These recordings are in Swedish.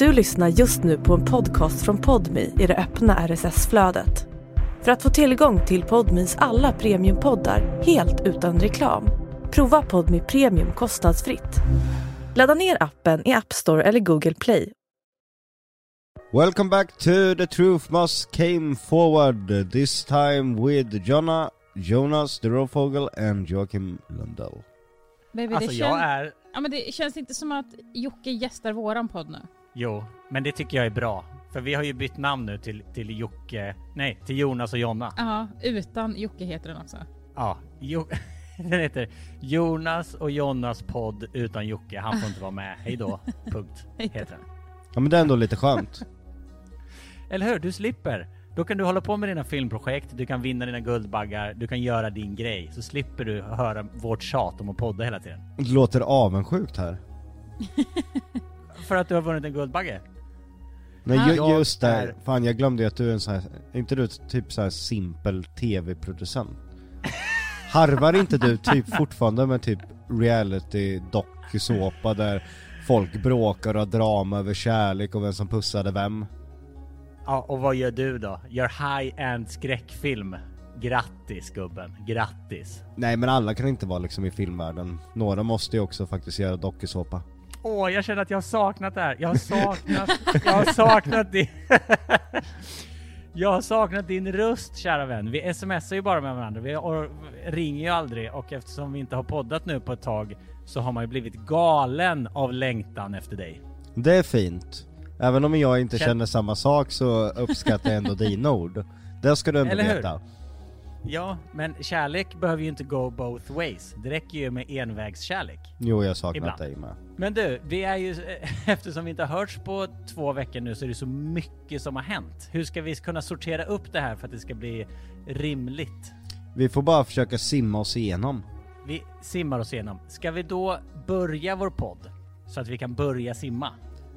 Du lyssnar just nu på en podcast från Podmi i det öppna RSS-flödet. För att få tillgång till Podmis alla premiumpoddar helt utan reklam, prova Podmi Premium kostnadsfritt. Ladda ner appen i App Store eller Google Play. Welcome back to The Truth Must Came Forward, this time with Jonna, Jonas the Rovfågel and Joakim Lundell. Baby, Alltså det, jag är... ja, men det känns inte som att Jocke gästar våran podd nu. Jo, men det tycker jag är bra. För vi har ju bytt namn nu till, till Jocke... Nej, till Jonas och Jonna. Ja, utan Jocke heter den också. Ja, jo, den heter Jonas och Jonas podd utan Jocke. Han får inte vara med. Hej då. Punkt. Heter den. Ja men det är ändå lite skönt. Eller hur? Du slipper. Då kan du hålla på med dina filmprojekt, du kan vinna dina guldbaggar, du kan göra din grej. Så slipper du höra vårt tjat om att podda hela tiden. Det låter avundsjukt här. För att du har vunnit en Guldbagge. Nej ju, Jag just det, är- fan jag glömde ju att du är en sån här, är inte du typ så här simpel tv-producent? Harvar inte du typ fortfarande med typ reality dokusåpa där folk bråkar och har drama över kärlek och vem som pussade vem? Ja, och vad gör du då? Gör high-end skräckfilm. Grattis gubben, grattis. Nej men alla kan inte vara liksom i filmvärlden, några måste ju också faktiskt göra dokusåpa. Åh, jag känner att jag har saknat det här. Jag har saknat, jag har saknat din... jag har saknat din röst kära vän. Vi smsar ju bara med varandra. Vi ringer ju aldrig och eftersom vi inte har poddat nu på ett tag så har man ju blivit galen av längtan efter dig. Det är fint. Även om jag inte Kän- känner samma sak så uppskattar jag ändå dina ord. Det ska du ändå Eller hur? Ja, men kärlek behöver ju inte go both ways. Det räcker ju med envägskärlek. Jo, jag har saknat Ibland. dig med. Men du, vi är ju, eftersom vi inte har hörts på två veckor nu så är det så mycket som har hänt. Hur ska vi kunna sortera upp det här för att det ska bli rimligt? Vi får bara försöka simma oss igenom. Vi simmar oss igenom. Ska vi då börja vår podd? Så att vi kan börja simma.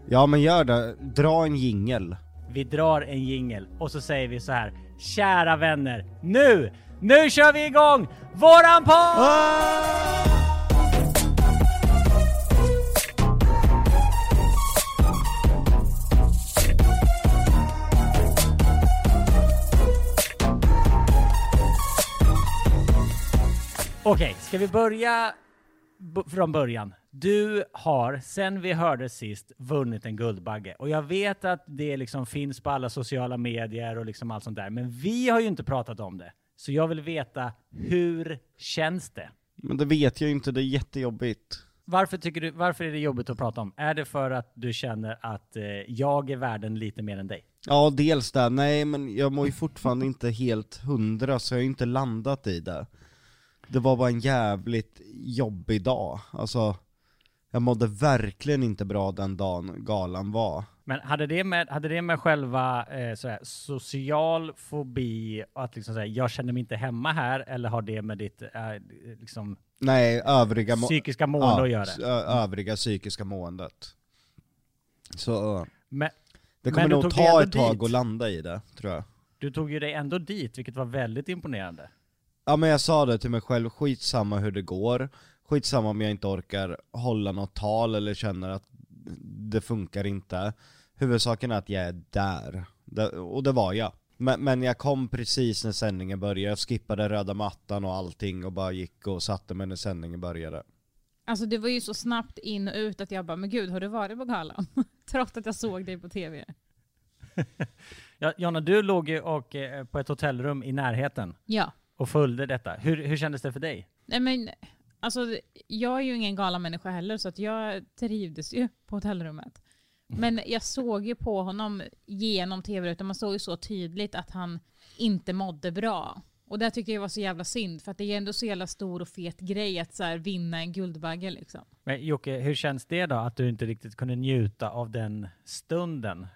Ja men gör det, dra en jingel. Vi drar en jingel och så säger vi så här. Kära vänner, nu! Nu kör vi igång våran podd! Okej, ska vi börja b- från början? Du har, sen vi hörde sist, vunnit en Guldbagge. Och jag vet att det liksom finns på alla sociala medier och liksom allt sånt där. Men vi har ju inte pratat om det. Så jag vill veta, hur känns det? Men det vet jag ju inte, det är jättejobbigt. Varför, tycker du, varför är det jobbigt att prata om? Är det för att du känner att eh, jag är värden lite mer än dig? Ja, dels det. Nej men jag mår ju fortfarande inte helt hundra, så jag har ju inte landat i det. Det var bara en jävligt jobbig dag. Alltså, jag mådde verkligen inte bra den dagen galan var. Men hade det med, hade det med själva eh, sådär, social fobi, att liksom säga jag känner mig inte hemma här, eller har det med ditt eh, liksom, Nej, övriga må- psykiska mående ja, att göra? övriga psykiska måendet. Så Men det kommer nog ta ett tag dit. att landa i det, tror jag. du tog ju dig ändå dit, vilket var väldigt imponerande. Ja men jag sa det till mig själv, skitsamma hur det går, skitsamma om jag inte orkar hålla något tal eller känner att det funkar inte. Huvudsaken är att jag är där. Och det var jag. Men, men jag kom precis när sändningen började, jag skippade röda mattan och allting och bara gick och satte mig när sändningen började. Alltså det var ju så snabbt in och ut att jag bara, men gud har du varit på galan? Trots att jag såg dig på tv. Ja, Jonna, du låg ju och, eh, på ett hotellrum i närheten Ja. och följde detta. Hur, hur kändes det för dig? Nej men, alltså jag är ju ingen galamänniska heller så att jag trivdes ju på hotellrummet. Men jag såg ju på honom genom tv-rutan, man såg ju så tydligt att han inte mådde bra. Och det tyckte jag var så jävla synd, för att det är ändå så jävla stor och fet grej att så här, vinna en Guldbagge liksom. Men Jocke, hur känns det då att du inte riktigt kunde njuta av den stunden?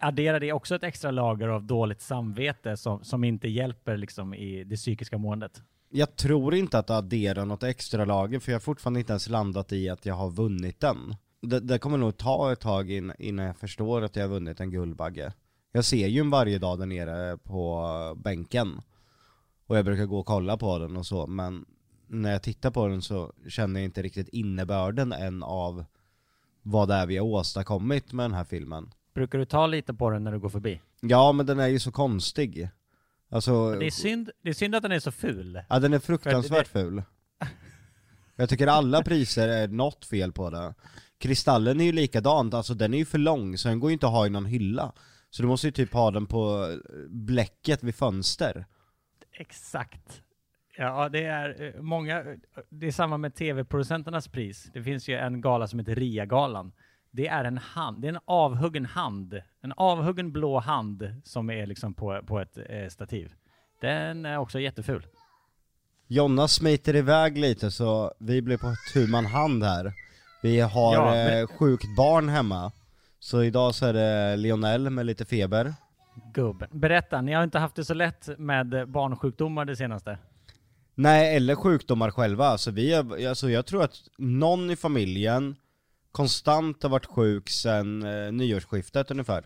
Adderar det också ett extra lager av dåligt samvete som, som inte hjälper liksom i det psykiska måendet? Jag tror inte att det adderar något extra lager för jag har fortfarande inte ens landat i att jag har vunnit den. Det, det kommer nog ta ett tag in, innan jag förstår att jag har vunnit en Guldbagge. Jag ser ju den varje dag där nere på bänken. Och jag brukar gå och kolla på den och så, men när jag tittar på den så känner jag inte riktigt innebörden än av vad det är vi har åstadkommit med den här filmen. Brukar du ta lite på den när du går förbi? Ja men den är ju så konstig. Alltså, Det är synd, det är synd att den är så ful. ja den är fruktansvärt För ful. Jag tycker alla priser är något fel på det. Kristallen är ju likadant, alltså den är ju för lång så den går ju inte att ha i någon hylla. Så du måste ju typ ha den på bläcket vid fönster. Exakt. Ja, det är eh, många, det är samma med tv-producenternas pris. Det finns ju en gala som heter RIA-galan. Det är en hand, det är en avhuggen hand. En avhuggen blå hand som är liksom på, på ett eh, stativ. Den är också jätteful. Jonna smiter iväg lite så vi blir på tu man hand här. Vi har Ja, men- eh, sjukt barn hemma. Så idag så är det Lionel med lite feber. Gubben. Berätta, ni har inte haft det så lätt med eh, barnsjukdomar det senaste? Nej, eller sjukdomar själva. Alltså, vi alltså jag tror att någon i familjen konstant har varit sjuk sedan eh, nyårsskiftet ungefär.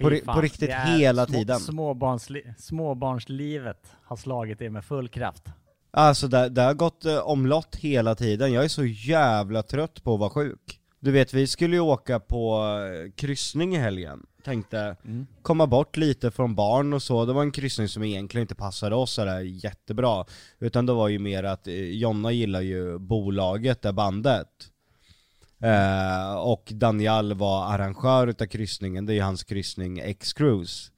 På ri- på riktigt det är hela små, tiden. Småbarnsli, småbarnslivet har slagit det med full kraft. Alltså det, det har gått eh, omlott hela tiden, jag är så jävla trött på att vara sjuk. Du vet, vi skulle ju åka på eh, kryssning i helgen, tänkte komma bort lite från barn och så, det var en kryssning som egentligen inte passade oss sådär jättebra. Utan det var ju mer att eh, Jonna gillar ju bolaget, det bandet. Eh, och Daniel var arrangör utav kryssningen, det är ju hans kryssning X-Cruise.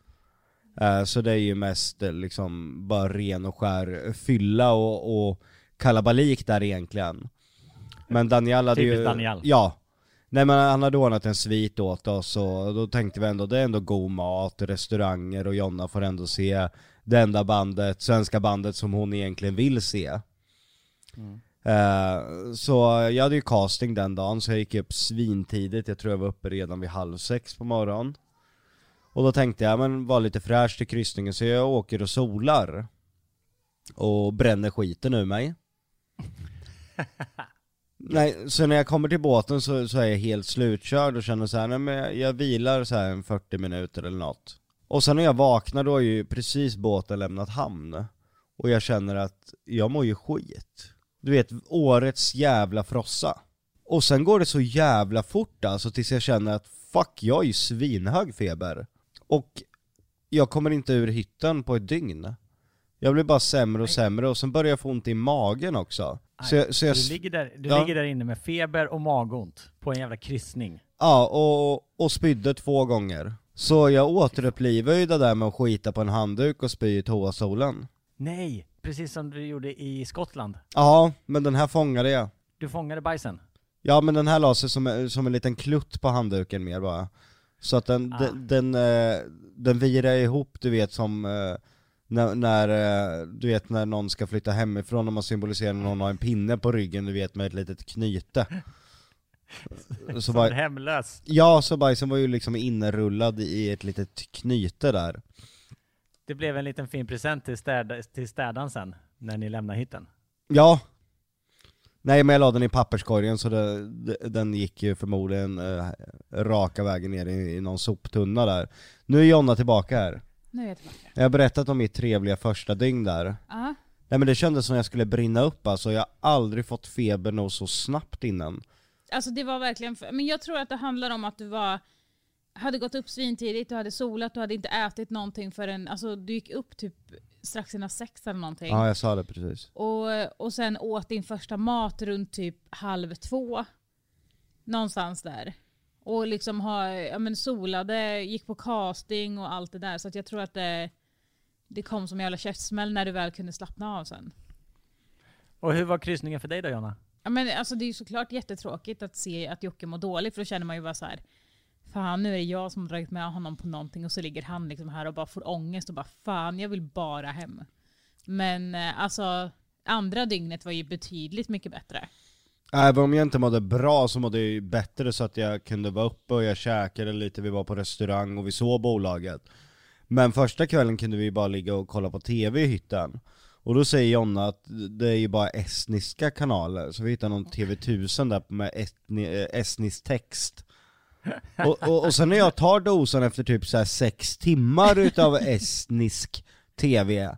Eh, så det är ju mest eh, liksom bara ren och skär fylla och, och kalabalik där egentligen. Men Daniel hade ju... Typiskt Daniel. Ja. Nej men han hade ordnat en svit åt oss och då tänkte vi ändå det är ändå god mat, restauranger och Jonna får ändå se det enda bandet, svenska bandet som hon egentligen vill se. Eh, så jag hade ju casting den dagen så jag gick upp svintidigt, jag tror jag var uppe redan vid halv sex på morgonen. Och då tänkte jag, men var lite fräsch till kryssningen så jag åker och solar. Och bränner skiten ur mig. Nej, så när jag kommer till båten så, så är jag helt slutkörd och känner så här, nej men jag, jag vilar så här en 40 minuter eller något. Och sen när jag vaknar då är ju precis båten lämnat hamn. Och jag känner att jag mår ju skit. Du vet, årets jävla frossa. Och sen går det så jävla fort alltså tills jag känner att fuck, jag är ju svinhög feber. Och jag kommer inte ur hytten på ett dygn. Jag blir bara sämre och sämre och sen börjar jag få ont i magen också. Så jag, så jag, du ligger, där, du ja. ligger där inne med feber och magont på en jävla kryssning. ja, och, och spydde två gånger. Så jag återupplivar ju det där med att skita på en handduk och spy i toastolen. Nej, precis som du gjorde i Skottland. Ja, men den här fångade jag. Du fångade bajsen. Ja men den här la sig som, som en liten klutt på handduken mer bara. Så att den, Ah. den, den, eh, den virar ihop du vet som eh, när, när, eh, du vet när någon ska flytta hemifrån och man symboliserar när någon har en pinne på ryggen du vet med ett litet knyte. Så Som bara, hemlös. ja, så bajsen var ju liksom inrullad i ett litet knyte där. Det blev en liten fin present till, städ, till städaren sen, när ni lämnar hytten. Ja. Nej men jag la den i papperskorgen så det, det, den gick ju förmodligen eh, raka vägen ner i, i någon soptunna där. Nu är Jonna tillbaka här. Nu är jag tillbaka. Jag har berättat om mitt trevliga första dygn där. Ja. Nej men det kändes som jag skulle brinna upp alltså, jag har aldrig fått feber nog så snabbt innan. Alltså det var verkligen, men jag tror att det handlar om att du var, hade gått upp svintidigt, du hade solat, du hade inte ätit någonting förrän, alltså du gick upp typ strax innan sex eller någonting. Ja jag sa det precis. Och, och sen åt din första mat runt typ halv två. Någonstans där. Och liksom ha, ja men solade, gick på casting och allt det där. Så att jag tror att det, det kom som en jävla käftsmäll när du väl kunde slappna av sen. Och hur var kryssningen för dig då Jonna? Ja, men alltså, det är ju såklart jättetråkigt att se att Jocke mår dåligt för då känner man ju bara så här. Fan nu är det jag som har dragit med honom på någonting och så ligger han liksom här och bara får ångest och bara fan jag vill bara hem. Men eh, alltså andra dygnet var ju betydligt mycket bättre. Även om jag inte mådde bra så mådde jag ju bättre så att jag kunde vara uppe och jag käkade lite, vi var på restaurang och vi såg bolaget. Men första kvällen kunde vi bara ligga och kolla på TV i hytten. Och då säger Jonna att det är ju bara estniska kanaler, så vi hittar någon TV1000 där med estni, eh, estnisk text. Och, och, och sen när jag tar dosan efter typ så här sex timmar utav estnisk TV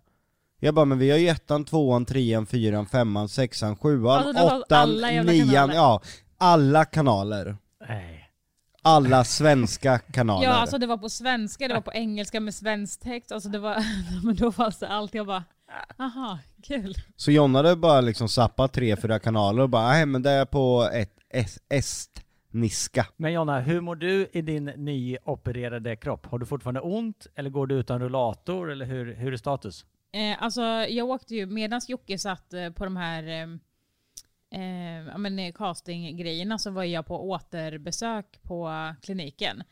jag bara, men vi har ju ettan, tvåan, trean, fyran, femman, sexan, sjuan, Alltså, åttan, nian, kanaler. ja, alla kanaler. Nej. alla svenska kanaler. Ja, alltså det var på svenska, det var på engelska med svensk text. Alltså det var, men då fanns det allt. Jag bara, aha, kul. Så Jonna hade bara liksom zappat tre, fyra kanaler och bara nej men det är på ett est, estniska. Men Jonna, hur mår du i din nyopererade kropp? Har du fortfarande ont eller går du utan rullator eller hur, hur är status? Eh, alltså jag åkte ju, medan Jocke satt eh, på de här eh, eh, ja, men, eh, castinggrejerna så var jag på återbesök på kliniken.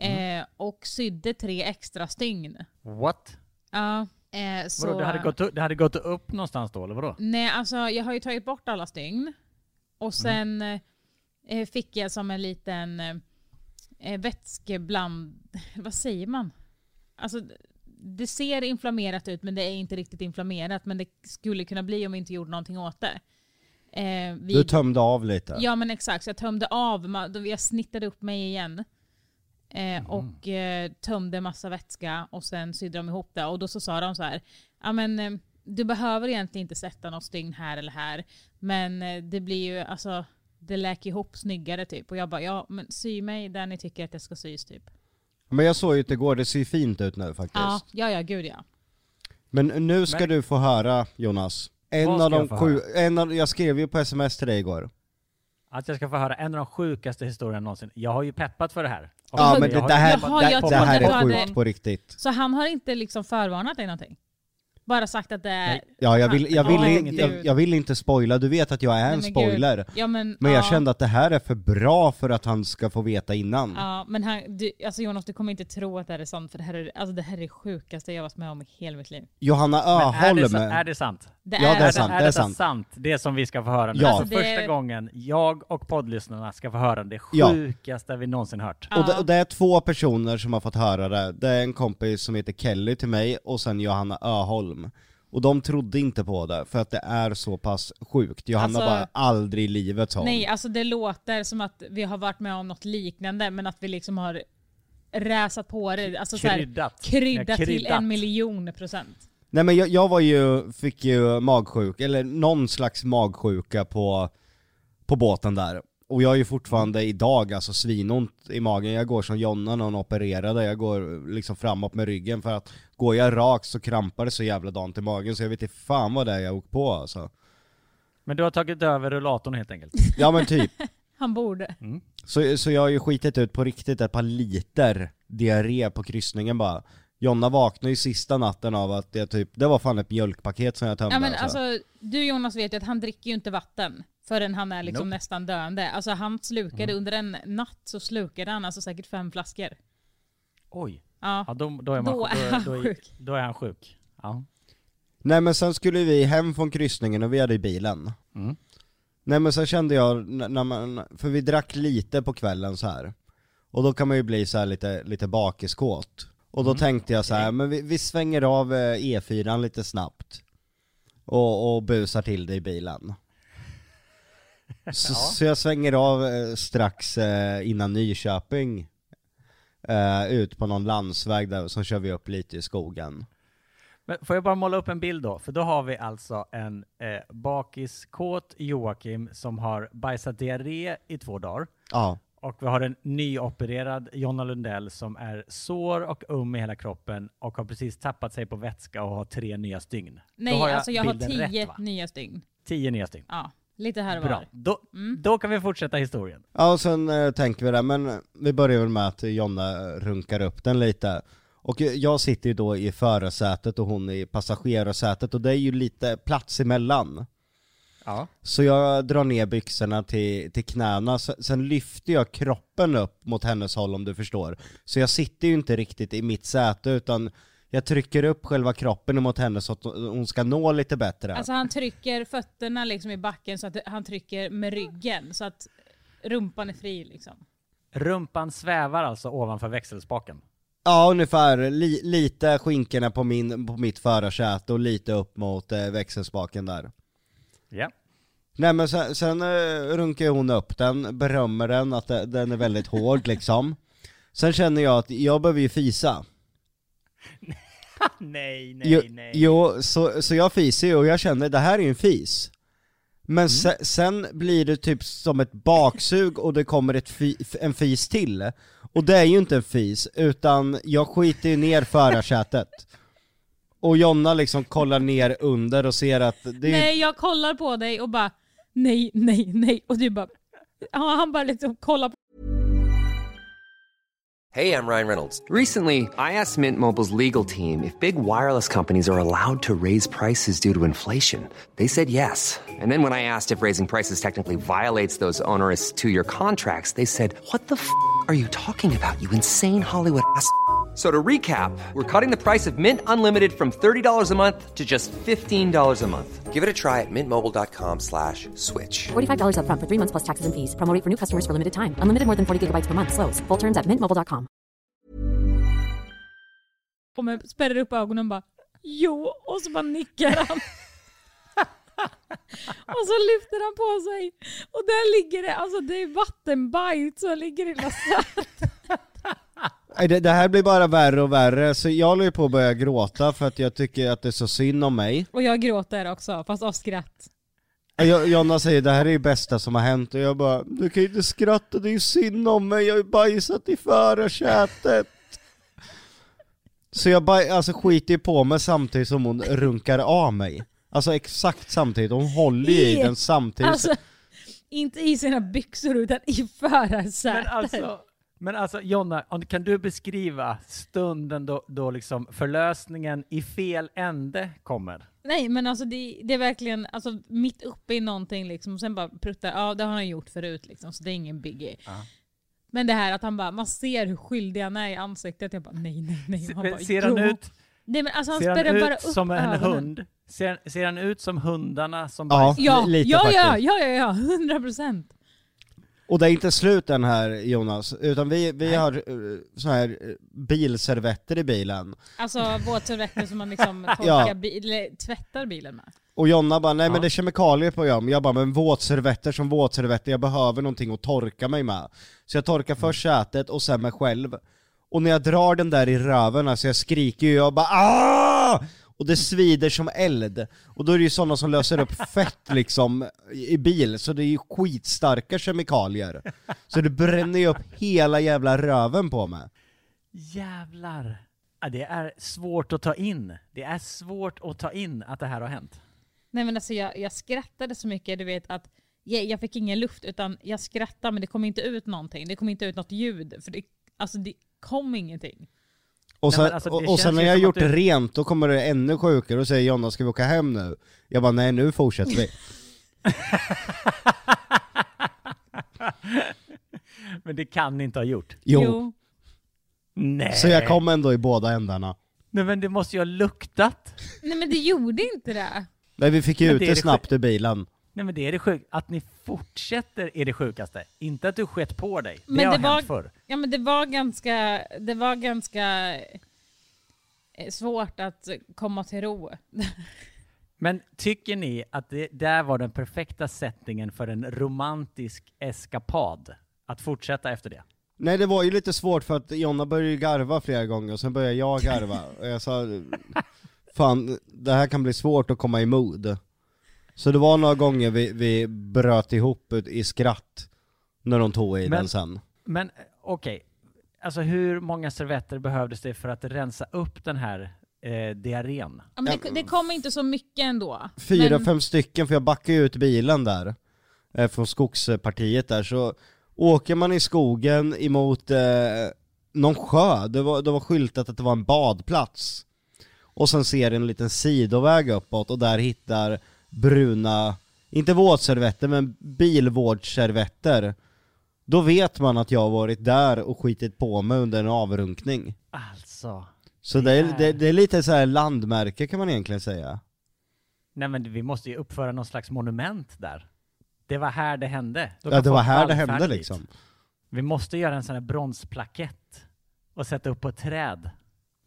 Eh, och sydde tre extra stygn. What? Ja. Eh, så, Vadå, det, hade gått, upp- det hade gått upp någonstans då eller vadå? Nej, alltså jag har ju tagit bort alla stygn. Och sen eh, fick jag som en liten eh, vätskebland... Vad säger man? Alltså, det ser inflammerat ut men det är inte riktigt inflammerat. Men det skulle kunna bli om vi inte gjorde någonting åt det. Eh, Du vid- tömde av lite. Ja men exakt, så jag tömde av, jag snittade upp mig igen. Eh, och eh, tömde massa vätska och sen sydde de ihop det. Och då så sa de så här, ja men eh, du behöver egentligen inte sätta något stygn här eller här. Men eh, det blir ju, alltså det läker ihop snyggare typ. Och jag bara, ja men sy mig där ni tycker att det ska sys typ. Men jag såg ju att det går, det ser fint ut nu faktiskt. Ja, ja, ja gud ja. Men nu ska Men- du få höra Jonas. En Vad av de jag sju, en av, jag skrev ju på sms till dig igår. Att jag ska få höra en av de sjukaste historierna någonsin. Jag har ju peppat för det här. Och Ja jag men det, har det här, Jaha, det, jag det här är sjukt på riktigt. Så han har inte liksom förvarnat dig någonting? Bara sagt att det är... Ja jag vill, jag vill, jag, gud. jag vill inte spoila, du vet att jag är Nej, en men spoiler. Ja, men, Men jag ja. kände att det här är för bra för att han ska få veta innan. Ja, men han, du, alltså Jonas, du kommer inte tro att det här är sant, för det här är, alltså det här är det sjukaste jag varit med om i hela mitt liv. Johanna Men är, det, Öholm, sa- är det sant? Det Ja, det är är, sant, är det är detta sant. sant. Det som vi ska få höra nu. Ja. Alltså det- första gången jag och poddlyssnarna ska få höra det Ja. sjukaste vi någonsin hört. och, det, och det är två personer som har fått höra det. Det är en kompis som heter Kelly till mig och sen Johanna Öholm. Och de trodde inte på det, för att det är så pass sjukt. Johanna Alltså- bara, aldrig i livet sa. Nej, alltså det låter som att vi har varit med om något liknande, men att vi liksom har räsat på det. Alltså så här, Kryddat. kryddat Ja, till kryddat. en miljon procent. Nej men jag, jag var ju, fick ju magsjuk, eller någon slags magsjuka på, på båten där. Och jag är ju fortfarande idag alltså svinont i magen, jag går som Jonna när hon opererade, jag går liksom framåt med ryggen för att går jag rakt så krampar det så jävla dant i magen så jag vet inte fan vad det är jag åkt på alltså. Men du har tagit över rullatorn helt enkelt. Ja men typ. Han borde. Så, så jag har ju skitit ut på riktigt ett par liter diarré på kryssningen bara. Jonna vaknade ju sista natten av att det typ, det var fan ett mjölkpaket som jag tömde Ja, men alltså. alltså, du Jonas vet ju att han dricker ju inte vatten förrän han är liksom Nope. nästan döende. Alltså han slukade Mm. under en natt så slukade han alltså säkert fem flaskor. Oj. Ja. Ja, då, då, är man, Då är han då, då, sjuk. Då är han sjuk. Ja. Nej men sen skulle vi hem från kryssningen och vi hade i bilen. Mm. Nej men sen kände jag, när man, för vi drack lite på kvällen så här. Och då kan man ju bli så här lite, lite bakiskåt. Och då tänkte jag så här, men vi, vi svänger av eh, E4 lite snabbt. Och, och busar till det i bilen. Så, så jag svänger av eh, strax eh, innan Nyköping. Ut på någon landsväg där, och så kör vi upp lite i skogen. Men får jag bara måla upp en bild då? För då har vi alltså en eh, bakiskåt Joakim som har bajsat diarré i två dagar. Ja. Och vi har en nyopererad Jonna Lundell som är sår och um i hela kroppen och har precis tappat sig på vätska och har tre nya stygn. Då Nej, har jag alltså jag har tio rätt, nya stygn. Tio nya stygn. Ja, lite här och Bra. var. Då, Mm. då kan vi fortsätta historien. Ja och sen eh, tänker vi det, men vi börjar väl med att Jonna runkar upp den lite. Och jag sitter ju då i förarsätet och hon i passagerarsätet och det är ju lite plats emellan. Ja. Så jag drar ner byxorna till, till knäna, sen, lyfter jag kroppen upp mot hennes håll om du förstår. Så jag sitter ju inte riktigt i mitt säte utan jag trycker upp själva kroppen mot henne så att hon ska nå lite bättre. Alltså han trycker fötterna liksom i backen så att han trycker med ryggen så att rumpan är fri liksom. Rumpan svävar alltså ovanför växelspaken. Ja ungefär, Li, lite skinkorna på, min, på mitt förarsäte och lite upp mot eh, växelspaken där. Ja. Nej men sen, sen eh, runkar hon upp den, berömmer den att den är väldigt hård liksom. Sen känner jag att jag behöver ju fisa. nej, jo, jo så, så jag fiser ju och jag känner det här är ju en fis. Men se, sen blir det typ som ett baksug och det kommer ett fi, en fis till. Och det är ju inte en fis, utan jag skiter ju ner förarsätet. Och Jonna liksom kollar ner under och ser att det är Nej, jag kollar på dig och bara nej, nej, nej. Och du bara... Ja, han bara liksom kollar på Hey, I'm Ryan Reynolds. Recently, I asked Mint Mobile's legal team if big wireless companies are allowed to raise prices due to inflation. They said yes. And then when I asked if raising prices technically violates those onerous two year contracts, they said, What the f are you talking about, you insane Hollywood ass? F- So to recap, we're cutting the price of Mint Unlimited from $30 a month to just $15 a month. Give it a try at mintmobile.com slash switch. $45 upfront for three months plus taxes and fees. Promo rate for new customers for limited time. Unlimited more than 40 gigabytes per month. Slows. Full terms at mintmobile.com. på mig, spärrar upp ögonen och bara jo, och så bara nickar han. och så lyfter han på sig och där ligger det, alltså det är vattenbajs som ligger i lasset. Nej, det, det här blir bara värre och värre, så jag håller ju på att börja gråta för att jag tycker att det är så synd om mig. Och jag gråter också, fast av skratt. Jag, Jonna säger det här är det bästa som har hänt och jag bara Du kan ju inte skratta, det är ju synd om mig, jag har ju bajsat i förarsätet. Så jag baj, alltså skiter ju på mig samtidigt som hon runkar av mig. Alltså exakt samtidigt, hon håller ju i den samtidigt. Alltså, inte i sina byxor utan i förarsätet. Men alltså, men alltså Jonna, kan du beskriva stunden då, då liksom förlösningen i fel ände kommer? Nej men alltså det, det är verkligen alltså, mitt uppe i någonting liksom och sen bara pruttar, ja det har han gjort förut liksom så det är ingen biggie. Men det här att han bara, man ser hur skyldig han är i ansiktet. Jag bara nej nej nej. Han bara, ser han "Jo." ut, Nej men alltså han ser han bara ut upp som en ögonen. hund? Ser, ser han ut som hundarna som Ja. bajsar? Ja, Lite ja, ja, faktiskt. ja, ja, ja, hundra procent. Och det är inte slut än här Jonas, utan vi, vi har uh, så här eh, bilservetter i bilen. Alltså våtservetter som man liksom torkar Ja. bi- eller tvättar bilen med. Och Jonna bara, nej Ja. men det är kemikalier på dem. Jag bara, men våtservetter som våtservetter, jag behöver någonting att torka mig med. Så jag torkar först sätet och sen mig själv. Och när jag drar den där i röven, alltså jag skriker ju, jag bara ah! Och det svider som eld. Och då är det ju sådana som löser upp fett liksom i bil, så det är ju skitstarka kemikalier. Så det bränner ju upp hela jävla röven på mig. Jävlar! Ja, det är svårt att ta in. Det är svårt att ta in att det här har hänt. Nej men alltså jag, jag skrattade så mycket, du vet att jag, jag fick ingen luft utan jag skrattade men det kom inte ut någonting. Det kom inte ut något ljud för det, alltså det kom ingenting. Och Nej, sen, men alltså, och, och sen när jag har gjort du- rent, då kommer det ännu sjukare och säger Jonna ska vi åka hem nu? Jag bara nej nu fortsätter vi. Men det kan ni inte ha gjort. Jo. Nej! Så jag kom ändå i båda ändarna. Nej men det måste ju ha luktat. Nej men det gjorde inte det. Men vi fick ju ut det det snabbt ur bilen. Nej men det är det sjukt. Att ni fortsätter är det sjukaste. Inte att du skett på dig. Det Men har det var- hänt förr. Ja men det var ganska, det var ganska eh, svårt att komma till ro. Men tycker ni att det där var den perfekta settingen för en romantisk eskapad? Att fortsätta efter det? Nej det var ju lite svårt för att Jonna började ju garva flera gånger och sen började jag garva. Och jag sa, fan det här kan bli svårt att komma i mood. Så det var några gånger vi, vi bröt ihop ut i skratt när de tog i Men- den sen. Men okej, alltså hur många servetter behövdes det för att rensa upp den här eh, diarrén? Ja, men det, det kom inte så mycket ändå. Fyra, men, fem stycken, för jag backade ju ut bilen där, eh, från skogspartiet där, så åker man i skogen emot eh, någon sjö, det var, det var skyltat att det var en badplats. Och sen ser en liten sidoväg uppåt och där hittar bruna, inte våtservetter men bilvårdsservetter. Då vet man att jag har varit där och skitit på mig under en avrunkning. Alltså. Så det är, det, det är lite så här landmärke kan man egentligen säga. Nej men vi måste ju uppföra någon slags monument där. Det var här det hände. Då Ja det var här det hände dit. liksom. Vi måste göra en sån här bronsplakett och sätta upp på ett träd.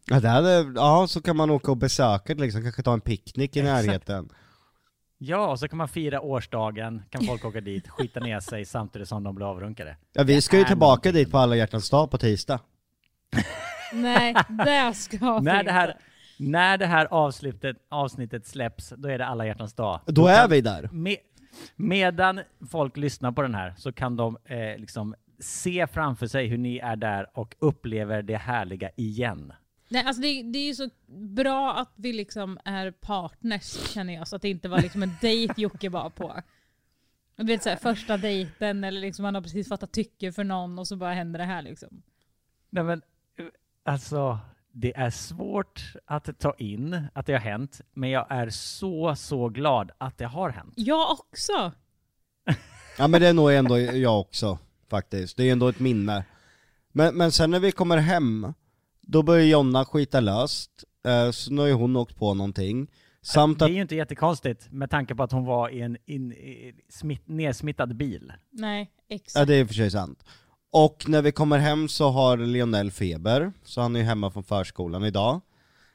Ja, det hade, ja, så kan man åka och besöka det liksom, kanske ta en picknick i Exakt. närheten. Ja, och så kan man fira årsdagen, kan folk åka dit, skita ner sig samtidigt som de blir avrunkade. Ja, vi ska ju är tillbaka någonting. dit på alla hjärtans dag på tisdag. Nej, det ska vi När det här, inte. när det här avsnittet, avsnittet släpps, då är det alla hjärtans dag. Då är vi där. Med, Medan folk lyssnar på den här så kan de eh, liksom se framför sig hur ni är där och upplever det härliga igen. Nej, alltså det, det är ju så bra att vi liksom är partners känner jag, så att det inte var liksom en dejt Jocke var på. Du vet såhär, första dejten eller liksom han har precis fattat tycke för någon och så bara händer det här liksom. Nej men, alltså, det är svårt att ta in att det har hänt, men jag är så, så glad att det har hänt. Jag också! Ja men det är nog ändå jag också, faktiskt. Det är ändå ett minne. Men, men sen när vi kommer hem, då börjar Jonna skita löst, eh, så nu har ju hon åkt på någonting. Samt Det att, är ju inte jättekonstigt med tanke på att hon var i en in, i, smitt, nedsmittad bil. Nej, ja exakt. det är i och för sig sant. Och när vi kommer hem så har Lionel feber, så han är ju hemma från förskolan idag.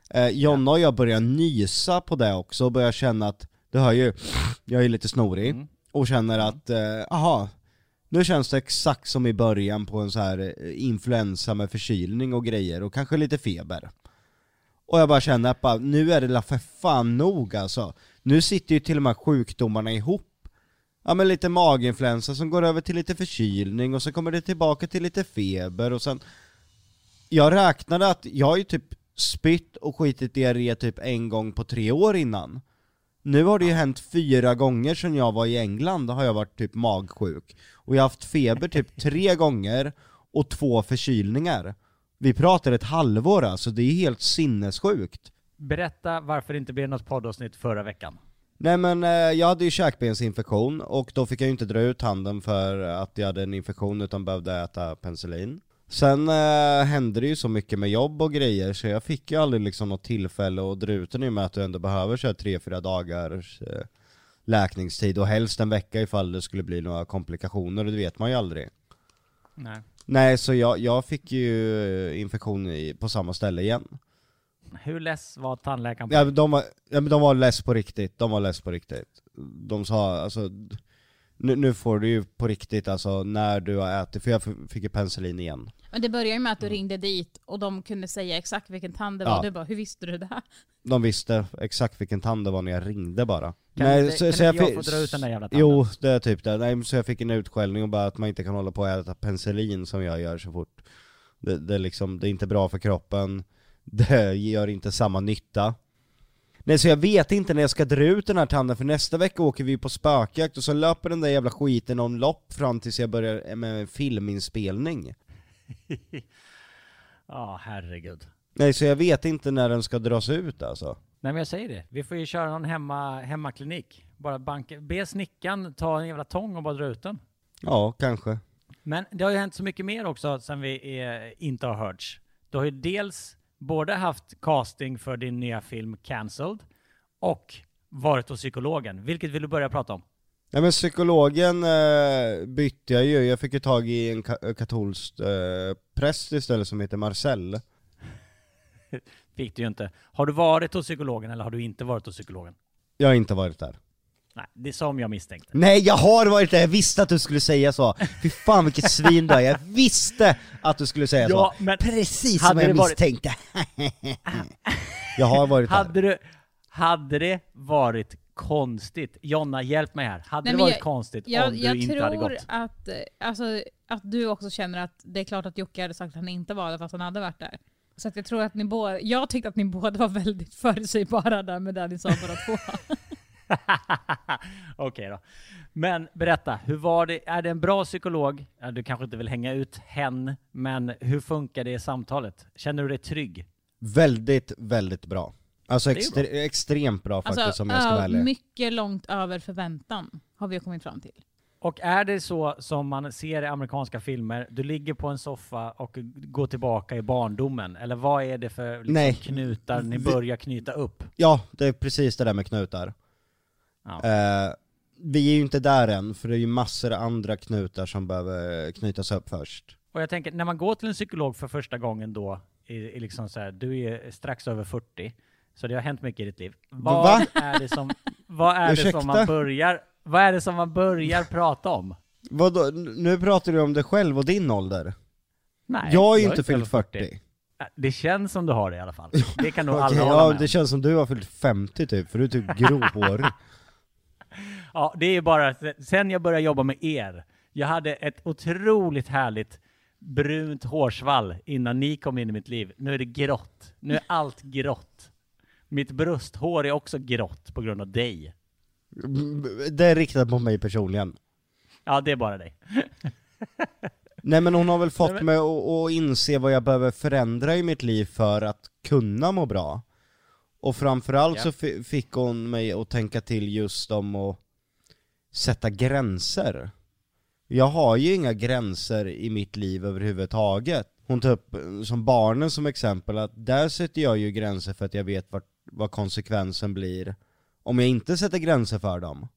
Eh, Jonna och jag börjar nysa på det också och börjar känna att, du hör ju, jag är lite snorig, Mm. och känner att, eh, aha, nu känns det exakt som i början på en så här eh, influensa med förkylning och grejer, och kanske lite feber. Och jag bara känner att bara, nu är det la för fan nog alltså. Nu sitter ju till och med sjukdomarna ihop. Ja men lite maginfluensa som går över till lite förkylning och så kommer det tillbaka till lite feber och sen Jag räknade att jag har ju typ spytt och skitit diarré typ en gång på tre år innan nu har det ju hänt fyra gånger sedan jag var i England, har jag varit typ magsjuk Och jag har haft feber typ tre gånger och två förkylningar Vi pratar ett halvår alltså, det är helt sinnessjukt Berätta varför det inte blev något poddavsnitt förra veckan. Nej men eh, jag hade ju käkbensinfektion och då fick jag ju inte dra ut handen för att jag hade en infektion utan behövde äta penicillin. Sen eh, hände det ju så mycket med jobb och grejer så jag fick ju aldrig liksom något tillfälle ut den i och med att du ändå behöver köra 3-4 dagars eh, läkningstid och helst en vecka ifall det skulle bli några komplikationer och det vet man ju aldrig. Nej. Nej så jag, jag fick ju eh, infektion i, på samma ställe igen. Hur less var tandläkaren på Ja, men de var, ja, men de var less på riktigt, de var less på riktigt. De sa alltså, nu, nu får du ju på riktigt alltså när du har ätit, för jag fick ju penicillin igen. Men det började ju med att du ringde dit och de kunde säga exakt vilken tand det Ja. var. Du bara, hur visste du det? De visste exakt vilken tand det var när jag ringde bara. Kan inte- kan inte jag fi- få dra ut den där jävla tanden? Jo, det är typ det. Nej, så jag fick en utskällning och bara att man inte kan hålla på och äta penicillin som jag gör så fort. Det, det, är liksom, det är inte bra för kroppen, det gör inte samma nytta. Nej så jag vet inte när jag ska dra ut den här tanden för nästa vecka åker vi på spökjakt och så löper den där jävla skiten om lopp fram tills jag börjar med en filminspelning. Ja, herregud. Nej så jag vet inte när den ska dras ut alltså. Nej men jag säger det, vi får ju köra någon hemma, hemmaklinik. Bara banka, be snickaren ta en jävla tång och bara dra ut den. Ja, kanske. Men det har ju hänt så mycket mer också sen vi eh, inte har hörts. Du har ju dels både haft casting för din nya film Cancelled och varit hos psykologen. Vilket vill du börja prata om? Nej men psykologen eh, bytte jag ju, jag fick ju tag i en ka- katolsk eh, präst istället som heter Marcel. Fick du ju inte. Har du varit hos psykologen eller har du inte varit hos psykologen? Jag har inte varit där. Nej, det är som jag misstänkte. Nej jag har varit där, jag visste att du skulle säga så! Fy fan vilket svin du är, jag visste att du skulle säga Ja, så! men Precis som jag varit- misstänkte! jag har varit där. Hade, du, hade det varit konstigt? Jonna, hjälp mig här. Hade Nej, det varit jag- konstigt Jag, om du jag inte hade tror gått? att, eh, alltså, att du också känner att det är klart att Jocke hade sagt att han inte var där fast han hade varit där. Så att jag tror att ni båda, jag tyckte att ni båda var väldigt förutsägbara där med det ni sa båda två. Okej då. Men berätta, hur var det? Är det en bra psykolog? Du kanske inte vill hänga ut hen, men hur funkar det i samtalet? Känner du dig trygg? Väldigt, väldigt bra. Alltså extre- extremt bra faktiskt Alltså, om jag ska ärlig. mycket långt över förväntan har vi kommit fram till. Och är det så som man ser i amerikanska filmer, du ligger på en soffa och går tillbaka i barndomen? Eller vad är det för liksom, knutar ni börjar knyta upp? Ja, det är precis det där med knutar. Ja. Eh, vi är ju inte där än, för det är ju massor av andra knutar som behöver knytas upp först. Och jag tänker, när man går till en psykolog för första gången då, i, i liksom så här, du är strax över 40, så det har hänt mycket i ditt liv. Vad Va? är det som, vad är det som man börjar, vad är det som man börjar prata om? Vadå, nu pratar du om dig själv och din ålder? Nej, jag har ju är inte fyllt 40. Äh, Det känns som du har det i alla fall. Det kan nog Okej, alla hålla ja, med det känns som du har fyllt 50 typ, för du är typ grovhårig. Ja, det är bara sen jag började jobba med er. Jag hade ett otroligt härligt brunt hårsvall innan ni kom in i mitt liv. Nu är det grått. Nu är allt grått. Mitt brösthår är också grått på grund av dig. Det är riktat mot mig personligen. Ja, det är bara dig. Nej men hon har väl fått Nej, men- mig att, inse vad jag behöver förändra i mitt liv för att kunna må bra. Och framförallt Ja. så fi- fick hon mig att tänka till just om att sätta gränser. Jag har ju inga gränser i mitt liv överhuvudtaget. Hon tar upp eh, som barnen som exempel att där sätter jag ju gränser för att jag vet vart, vad konsekvensen blir om jag inte sätter gränser för dem.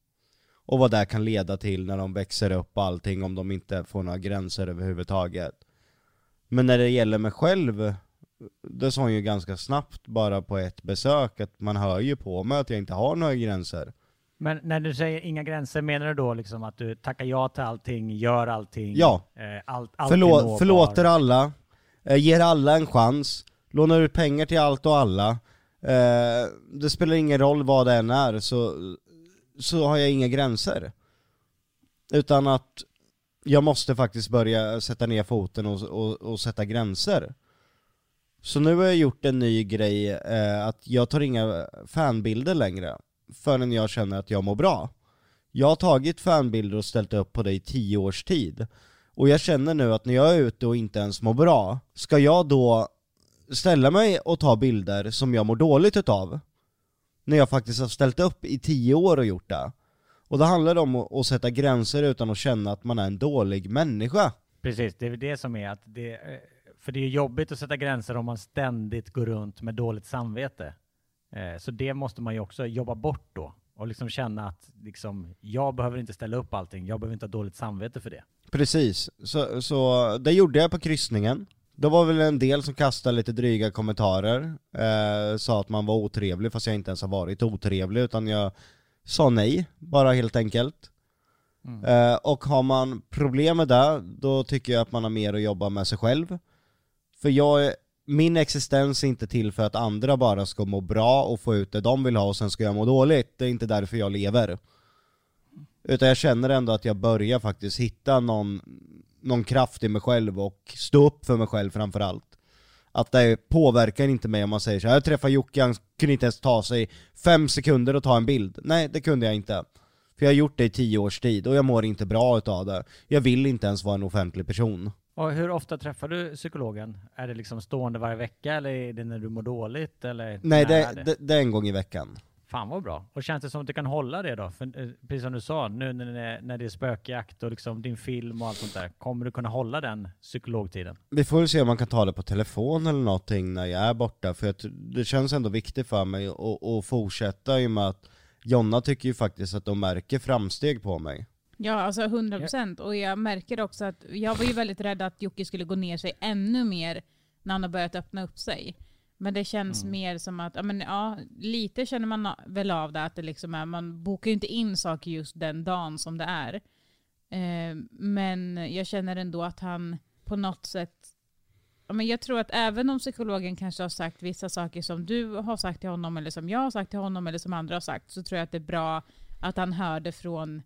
Och vad det kan leda till när de växer upp och allting om de inte får några gränser överhuvudtaget. Men när det gäller mig själv, det sa hon ju ganska snabbt bara på ett besök att man hör ju på mig att jag inte har några gränser. Men när du säger inga gränser, menar du då liksom att du tackar ja till allting, gör allting? Ja. Eh, allt, allt Förlå- förlåter alla, eh, ger alla en chans, lånar ut pengar till allt och alla. Eh, det spelar ingen roll vad det än är, så, så har jag inga gränser. Utan att jag måste faktiskt börja sätta ner foten och, och, och sätta gränser. Så nu har jag gjort en ny grej, att jag tar inga fanbilder längre, förrän jag känner att jag mår bra. Jag har tagit fanbilder och ställt upp på det i tio års tid. Och jag känner nu att när jag är ute och inte ens mår bra, ska jag då ställa mig och ta bilder som jag mår dåligt utav? När jag faktiskt har ställt upp i tio år och gjort det. Och då handlar det om att sätta gränser utan att känna att man är en dålig människa. Precis, det är väl det som är att det, eh, för det är ju jobbigt att sätta gränser om man ständigt går runt med dåligt samvete. Eh, Så det måste man ju också jobba bort då. Och liksom känna att liksom, jag behöver inte ställa upp allting, jag behöver inte ha dåligt samvete för det. Precis, så, så det gjorde jag på kryssningen. Då var väl en del som kastade lite dryga kommentarer, eh, sa att man var otrevlig fast jag inte ens har varit otrevlig utan jag sa nej, bara helt enkelt. Eh, och har man problem med det, då tycker jag att man har mer att jobba med sig själv. För jag, är- min existens är inte till för att andra bara ska må bra och få ut det de vill ha och sen ska jag må dåligt. Det är inte därför jag lever. Utan jag känner ändå att jag börjar faktiskt hitta någon, någon kraft i mig själv och stå upp för mig själv framförallt. Att det påverkar inte mig om man säger så här, jag träffade Jocke, han kunde inte ens ta sig fem sekunder och ta en bild. Nej, det kunde jag inte. För jag har gjort det i tio års tid och jag mår inte bra utav det. Jag vill inte ens vara en offentlig person. Och hur ofta träffar du psykologen? Är det liksom stående varje vecka eller är det när du mår dåligt? Eller Nej, det, är det, det är en gång i veckan. Fan vad bra. Och känns det som att du kan hålla det då? För, eh, precis som du sa, nu när det, när det är spökjakt och liksom din film och allt sånt där, kommer du kunna hålla den psykologtiden? Vi får väl se om man kan ta det på telefon eller någonting när jag är borta, för det känns ändå viktigt för mig att, att fortsätta i och med att Jonna tycker ju faktiskt att de märker framsteg på mig. Ja, alltså 100 procent. Och jag märker också att jag var ju väldigt rädd att Jocke skulle gå ner sig ännu mer när han har börjat öppna upp sig. Men det känns mer som att, ja, men, ja, lite känner man väl av det, att det liksom är, man bokar ju inte in saker just den dagen som det är. Eh, men jag känner ändå att han på något sätt, ja, men jag tror att även om psykologen kanske har sagt vissa saker som du har sagt till honom, eller som jag har sagt till honom, eller som andra har sagt, så tror jag att det är bra att han hör det från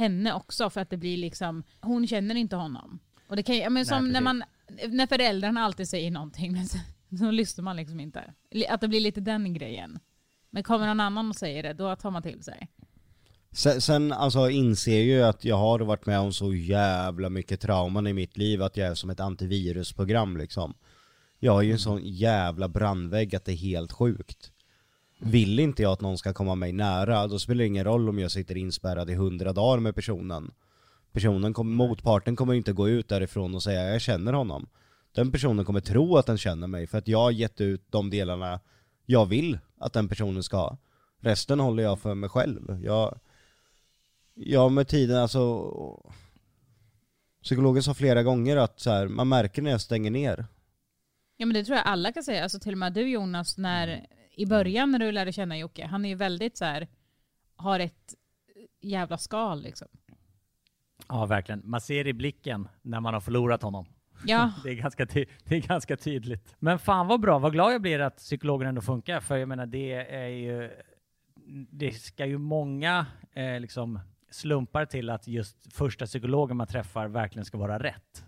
henne också för att det blir liksom, hon känner inte honom. Och det kan ju- men som Nej, när man, när föräldrarna alltid säger någonting men sen, så lyssnar man liksom inte. Att det blir lite den grejen. Men kommer någon annan och säger det, då tar man till sig. Sen, sen alltså inser jag ju att jag har varit med om så jävla mycket trauman i mitt liv att jag är som ett antivirusprogram liksom. Jag har ju en sån jävla brandvägg att det är helt sjukt. Vill inte jag att någon ska komma mig nära, då spelar det ingen roll om jag sitter inspärrad i hundra dagar med personen. Personen kom, motparten kommer inte gå ut därifrån och säga jag känner honom. Den personen kommer tro att den känner mig för att jag har gett ut de delarna jag vill att den personen ska ha. Resten håller jag för mig själv. Jag, Ja med tiden alltså Psykologen sa flera gånger att så här, man märker när jag stänger ner Ja men det tror jag alla kan säga. Alltså till och med du Jonas, när, i början när du lärde känna Jocke, han är ju väldigt så här, har ett jävla skal liksom. Ja, verkligen. Man ser i blicken när man har förlorat honom. Ja, Det är, ganska det är ganska tydligt. Men fan vad bra, vad glad jag blir att psykologen ändå funkar. För jag menar det är ju, det ska ju många eh, liksom slumpar till att just första psykologen man träffar verkligen ska vara rätt.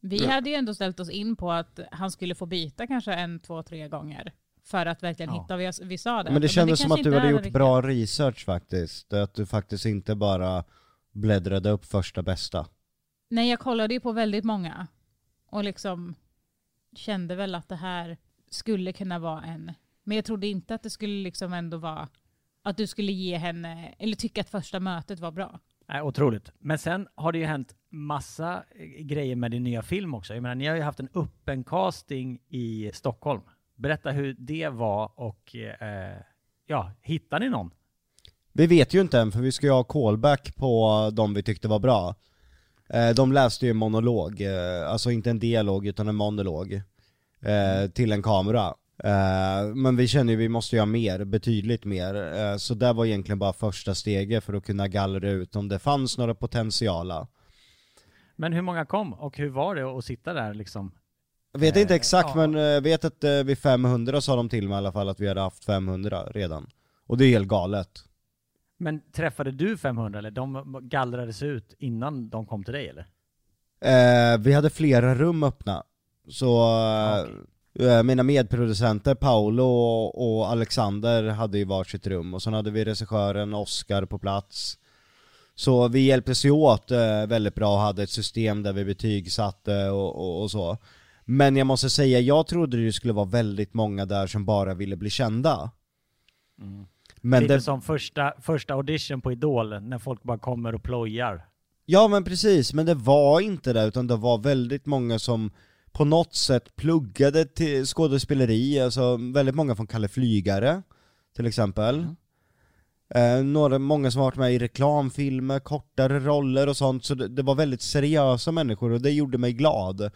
Vi hade ju ändå ställt oss in på att han skulle få byta kanske en, två, tre gånger. För att verkligen Ja. hitta vad vi sa där. Men det kändes som att du hade gjort riktigt- bra research faktiskt. Att du faktiskt inte bara bläddrade upp första bästa. Nej, jag kollade ju på väldigt många. Och liksom kände väl att det här skulle kunna vara en... Men jag trodde inte att det skulle liksom ändå vara att du skulle ge henne, eller tycka att första mötet var bra. Nej, otroligt. Men sen har det ju hänt massa eh, grejer med din nya film också. Jag menar, ni har ju haft en öppen casting i Stockholm. Berätta hur det var och eh, ja, hittar ni någon? Vi vet ju inte än för vi ska ju ha callback på de vi tyckte var bra. Eh, De läste ju en monolog, eh, alltså inte en dialog utan en monolog. eh, Till en kamera. Men vi känner ju vi måste göra mer, betydligt mer. Så det var egentligen bara första steget för att kunna gallra ut om det fanns några potentiala. Men hur många kom och hur var det att sitta där liksom? Jag vet inte Eh, exakt ja. men jag vet att eh, vid 500 sa de till mig i alla fall att vi hade haft 500 redan. Och det är helt galet. Men träffade du 500 eller de gallrades ut innan de kom till dig eller? Eh, vi hade flera rum öppna. Så eh, eh, mina medproducenter Paolo och, och Alexander hade ju varsitt rum och sen hade vi regissören Oscar på plats. Så vi hjälptes ju åt eh, väldigt bra och hade ett system där vi betygsatte och, och, och så. Men jag måste säga, jag trodde det skulle vara väldigt många där som bara ville bli kända. Men Lite det, som första, första audition på Idol, när folk bara kommer och plojar. Ja men precis, men det var inte det utan det var väldigt många som på något sätt pluggade till skådespeleri, alltså väldigt många från Kalle Flygare till exempel. Eh, några, många som har varit med i reklamfilmer, kortare roller och sånt, så det, det var väldigt seriösa människor och det gjorde mig glad.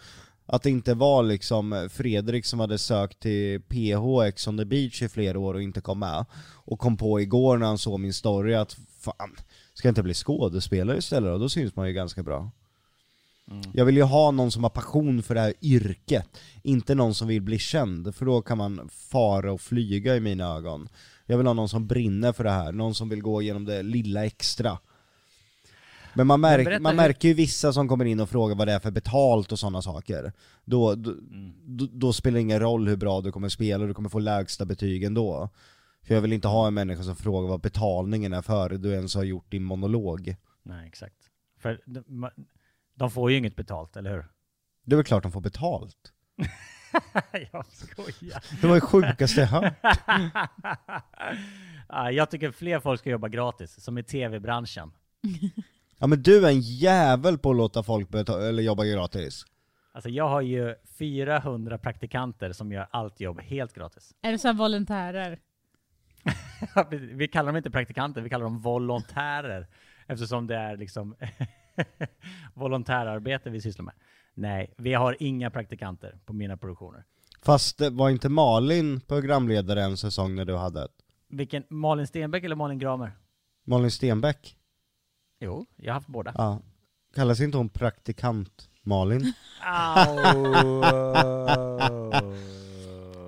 Att det inte var liksom Fredrik som hade sökt till PH Ex on the beach i flera år och inte kom med. Och kom på igår när han såg min story att fan, ska jag inte bli skådespelare istället då? Då syns man ju ganska bra. Jag vill ju ha någon som har passion för det här yrket, inte någon som vill bli känd, för då kan man fara och flyga i mina ögon. Jag vill ha någon som brinner för det här, någon som vill gå igenom det lilla extra. Men man, märk, berätta man märker ju vissa som kommer in och frågar vad det är för betalt och sådana saker. Då, då, då, då spelar det ingen roll hur bra du kommer spela, du kommer få lägsta betyg ändå. För jag vill inte ha en människa som frågar vad betalningen är före du ens har gjort din monolog. Nej, exakt. För de, de får ju inget betalt, eller hur? Det är väl klart de får betalt. jag skojar. Det var det sjukaste jag hört. ja, jag tycker fler folk ska jobba gratis, som i tv-branschen. Ja men du är en jävel på att låta folk beta- eller jobba gratis. Alltså jag har ju 400 praktikanter som gör allt jobb helt gratis. Är det så här volontärer? vi, kallar dem inte praktikanter, vi kallar dem volontärer. Eftersom det är liksom volontärarbete vi sysslar med. Nej, vi har inga praktikanter på mina produktioner. Fast det var inte Malin programledare en säsong när du hade ett? Vilken, Malin Stenbeck eller Malin Gramer? Malin Stenbeck? Jo, jag har haft båda. Ja. Kallas inte hon praktikant Malin?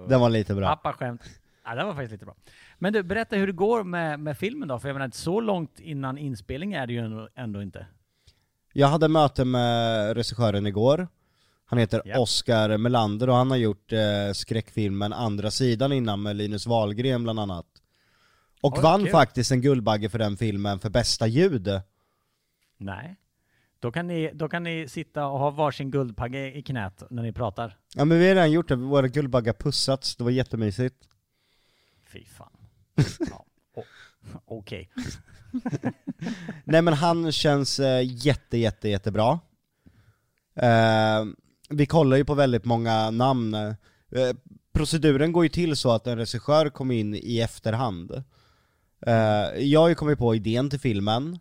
Den var lite bra. Pappa skämt. Ja, det var faktiskt lite bra. Men du, berätta hur det går med, med filmen då, för jag menar så långt innan inspelning är det ju ändå, inte. Jag hade möte med regissören igår. Han heter Ja. Oscar Melander och han har gjort eh, skräckfilmen Andra sidan innan med Linus Wahlgren bland annat. Och Oj, vann kul. faktiskt en Guldbagge för den filmen för bästa ljud. Nej. Då kan, ni, då kan ni sitta och ha varsin guldpagge i knät när ni pratar. Ja men vi har redan gjort det, våra Guldbaggar pussats, det var jättemysigt. Fy fan. Ja. o- Okej. Nej men han känns eh, jätte, jätte, jättebra. Eh, vi kollar ju på väldigt många namn. Eh, proceduren går ju till så att en regissör kommer in i efterhand. Eh, jag har ju kommit på idén till filmen,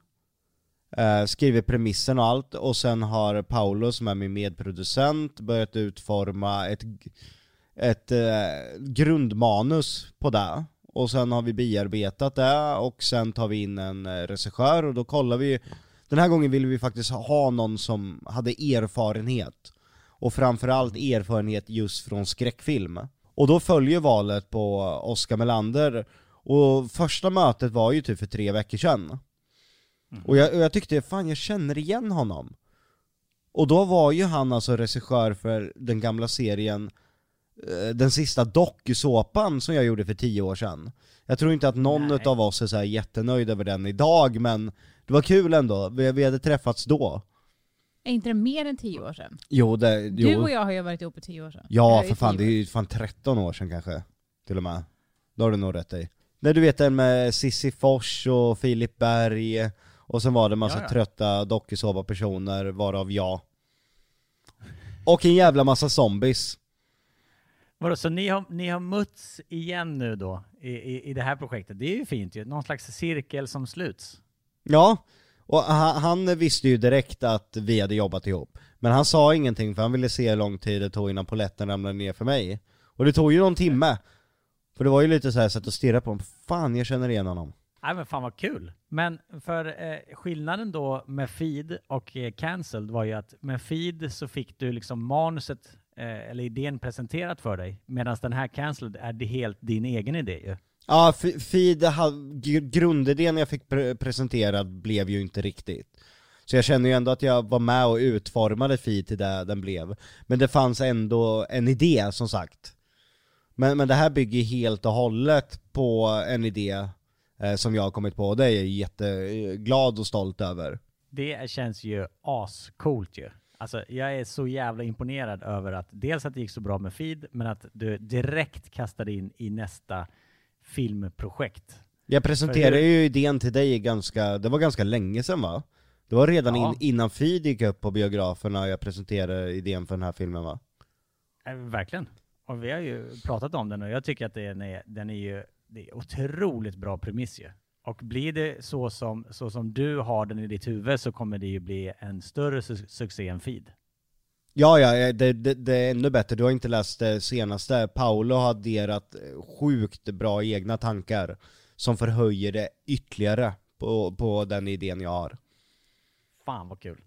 eh, skriver premissen och allt, och sen har Paolo som är min medproducent börjat utforma ett, ett eh, grundmanus på det. Och sen har vi bearbetat det, och sen tar vi in en eh, regissör och då kollar vi Den här gången ville vi faktiskt ha någon som hade erfarenhet. Och framförallt erfarenhet just från skräckfilm. Och då följer valet på Oscar Melander Och första mötet var ju typ för tre veckor sedan. Och, jag, och jag tyckte, fan jag känner igen honom. Och då var ju han alltså regissör för den gamla serien eh, den sista dokusåpan som jag gjorde för tio år sedan. Jag tror inte att någon Nej. av oss är så jättenöjd över den idag, men det var kul ändå, vi, vi hade träffats då. Är inte det mer än tio år sedan? Jo, det, jo. Du och jag har ju varit ihop i tio år sedan. Ja för fan, det är ju fan 13 år sedan kanske, till och med. Då har du nog rätt i. Nej du vet den med Sissi Fors och Filip Berg, och sen var det massa Ja, ja. trötta dokusåpa-personer, varav jag. Och en jävla massa zombies. Vadå, så ni har, ni har mötts igen nu då i, i, i det här projektet? Det är ju fint ju, någon slags cirkel som sluts. Ja, och han, han visste ju direkt att vi hade jobbat ihop. Men han sa ingenting för han ville se hur lång tid det tog innan polletten ramlade ner för mig. Och det tog ju någon timme. För det var ju lite så här sätt att stirra på honom, fan jag känner igen honom. Nej men fan vad kul! Men för eh, skillnaden då med feed och eh, cancelled var ju att med feed så fick du liksom manuset eh, eller idén presenterat för dig medan den här cancelled är det helt din egen idé ju. Ja, Feed, grundidén jag fick pre- presenterad blev ju inte riktigt. Så jag känner ju ändå att jag var med och utformade Feed till det den blev. Men det fanns ändå en idé, som sagt. Men, men det här bygger helt och hållet på en idé som jag har kommit på, det är jag jätteglad och stolt över. Det känns ju ascoolt ju. Alltså jag är så jävla imponerad över att dels att det gick så bra med feed men att du direkt kastade in i nästa filmprojekt. Jag presenterade hur- ju idén till dig ganska, det var ganska länge sedan va? Det var redan Ja. in, innan Feed gick upp på biograferna jag presenterade idén för den här filmen va? Eh, verkligen. Och vi har ju pratat om den och jag tycker att den är, den är ju det är otroligt bra premiss ju. Och blir det så som, så som du har den i ditt huvud så kommer det ju bli en större su- succé än feed. Ja, ja, det, det, det är ännu bättre. Du har inte läst det senaste. Paolo har adderat sjukt bra egna tankar som förhöjer det ytterligare på, på den idén jag har. Fan vad kul.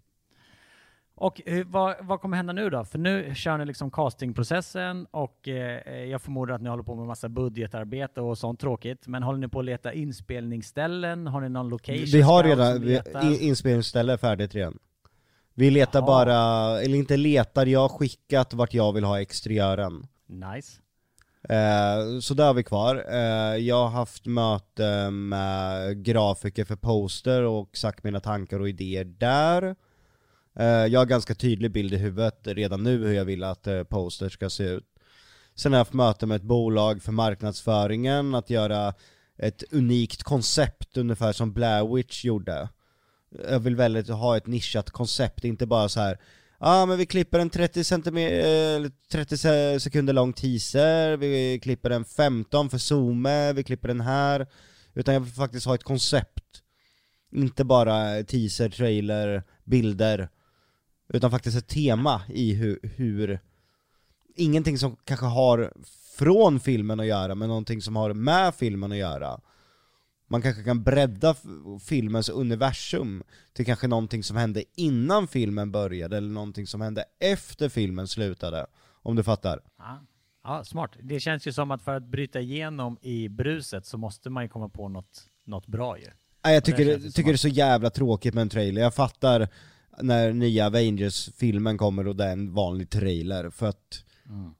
Och eh, vad, vad kommer hända nu då? För nu kör ni liksom castingprocessen och eh, jag förmodar att ni håller på med massa budgetarbete och sånt tråkigt. Men håller ni på att leta inspelningsställen? Har ni någon location Vi har redan vi, inspelningsställe färdigt redan. Vi letar Jaha. bara, eller inte letar, jag har skickat vart jag vill ha exteriören. Nice. Eh, så där har vi kvar. Eh, jag har haft möte med grafiker för poster och sagt mina tankar och idéer där. Eh, jag har ganska tydlig bild i huvudet redan nu hur jag vill att posters poster ska se ut. Sen har jag haft möte med ett bolag för marknadsföringen, att göra ett unikt koncept ungefär som Blair Witch gjorde. Jag vill väldigt ha ett nischat koncept, inte bara så här. Ja ah, men vi klipper en 30, centimeter, eh, 30 sekunder lång teaser, vi klipper en 15 för zoome, vi klipper den här. Utan jag vill faktiskt ha ett koncept. Inte bara teaser, trailer, bilder. Utan faktiskt ett tema i hur, hur ingenting som kanske har från filmen att göra, men någonting som har med filmen att göra. Man kanske kan bredda filmens universum till kanske någonting som hände innan filmen började, eller någonting som hände efter filmen slutade. Om du fattar? Ja. ja, smart. Det känns ju som att för att bryta igenom i bruset så måste man ju komma på något, något bra ju. Nej, jag tycker, det, tycker det är så jävla tråkigt med en trailer. Jag fattar när nya Avengers-filmen kommer och det är en vanlig trailer, för att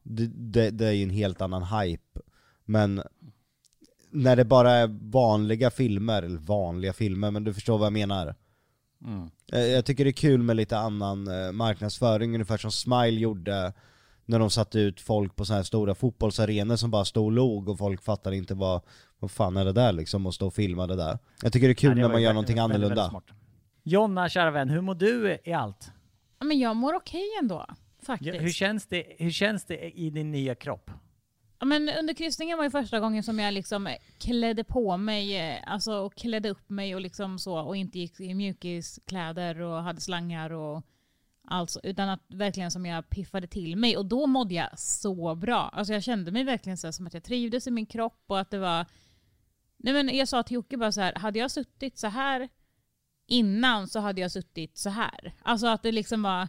det, det, det är ju en helt annan hype. Men när det bara är vanliga filmer, eller vanliga filmer, men du förstår vad jag menar. Eh, Jag tycker det är kul med lite annan eh, marknadsföring, ungefär som Smile gjorde när de satte ut folk på så här stora fotbollsarenor som bara stod och log och folk fattade inte vad, vad fan är det där liksom, och stå och filma det där. Jag tycker det är kul Nej, det när man gör väldigt- någonting väldigt, annorlunda. väldigt smart. Jonna, kära vän, hur mår du i allt? Ja, men jag mår okej ändå, Ja, faktiskt. hur, känns det, hur känns det i din nya kropp? Ja, men under kryssningen var ju första gången som jag liksom klädde på mig, eh, alltså och klädde upp mig och liksom så och inte gick i mjukiskläder och hade slangar och allt så, utan att verkligen som jag piffade till mig och då mådde jag så bra. Alltså jag kände mig verkligen så som att jag trivdes i min kropp och att det var Nej men jag sa till Jocke bara så här, hade jag suttit så här innan så hade jag suttit så här. Alltså att det liksom var,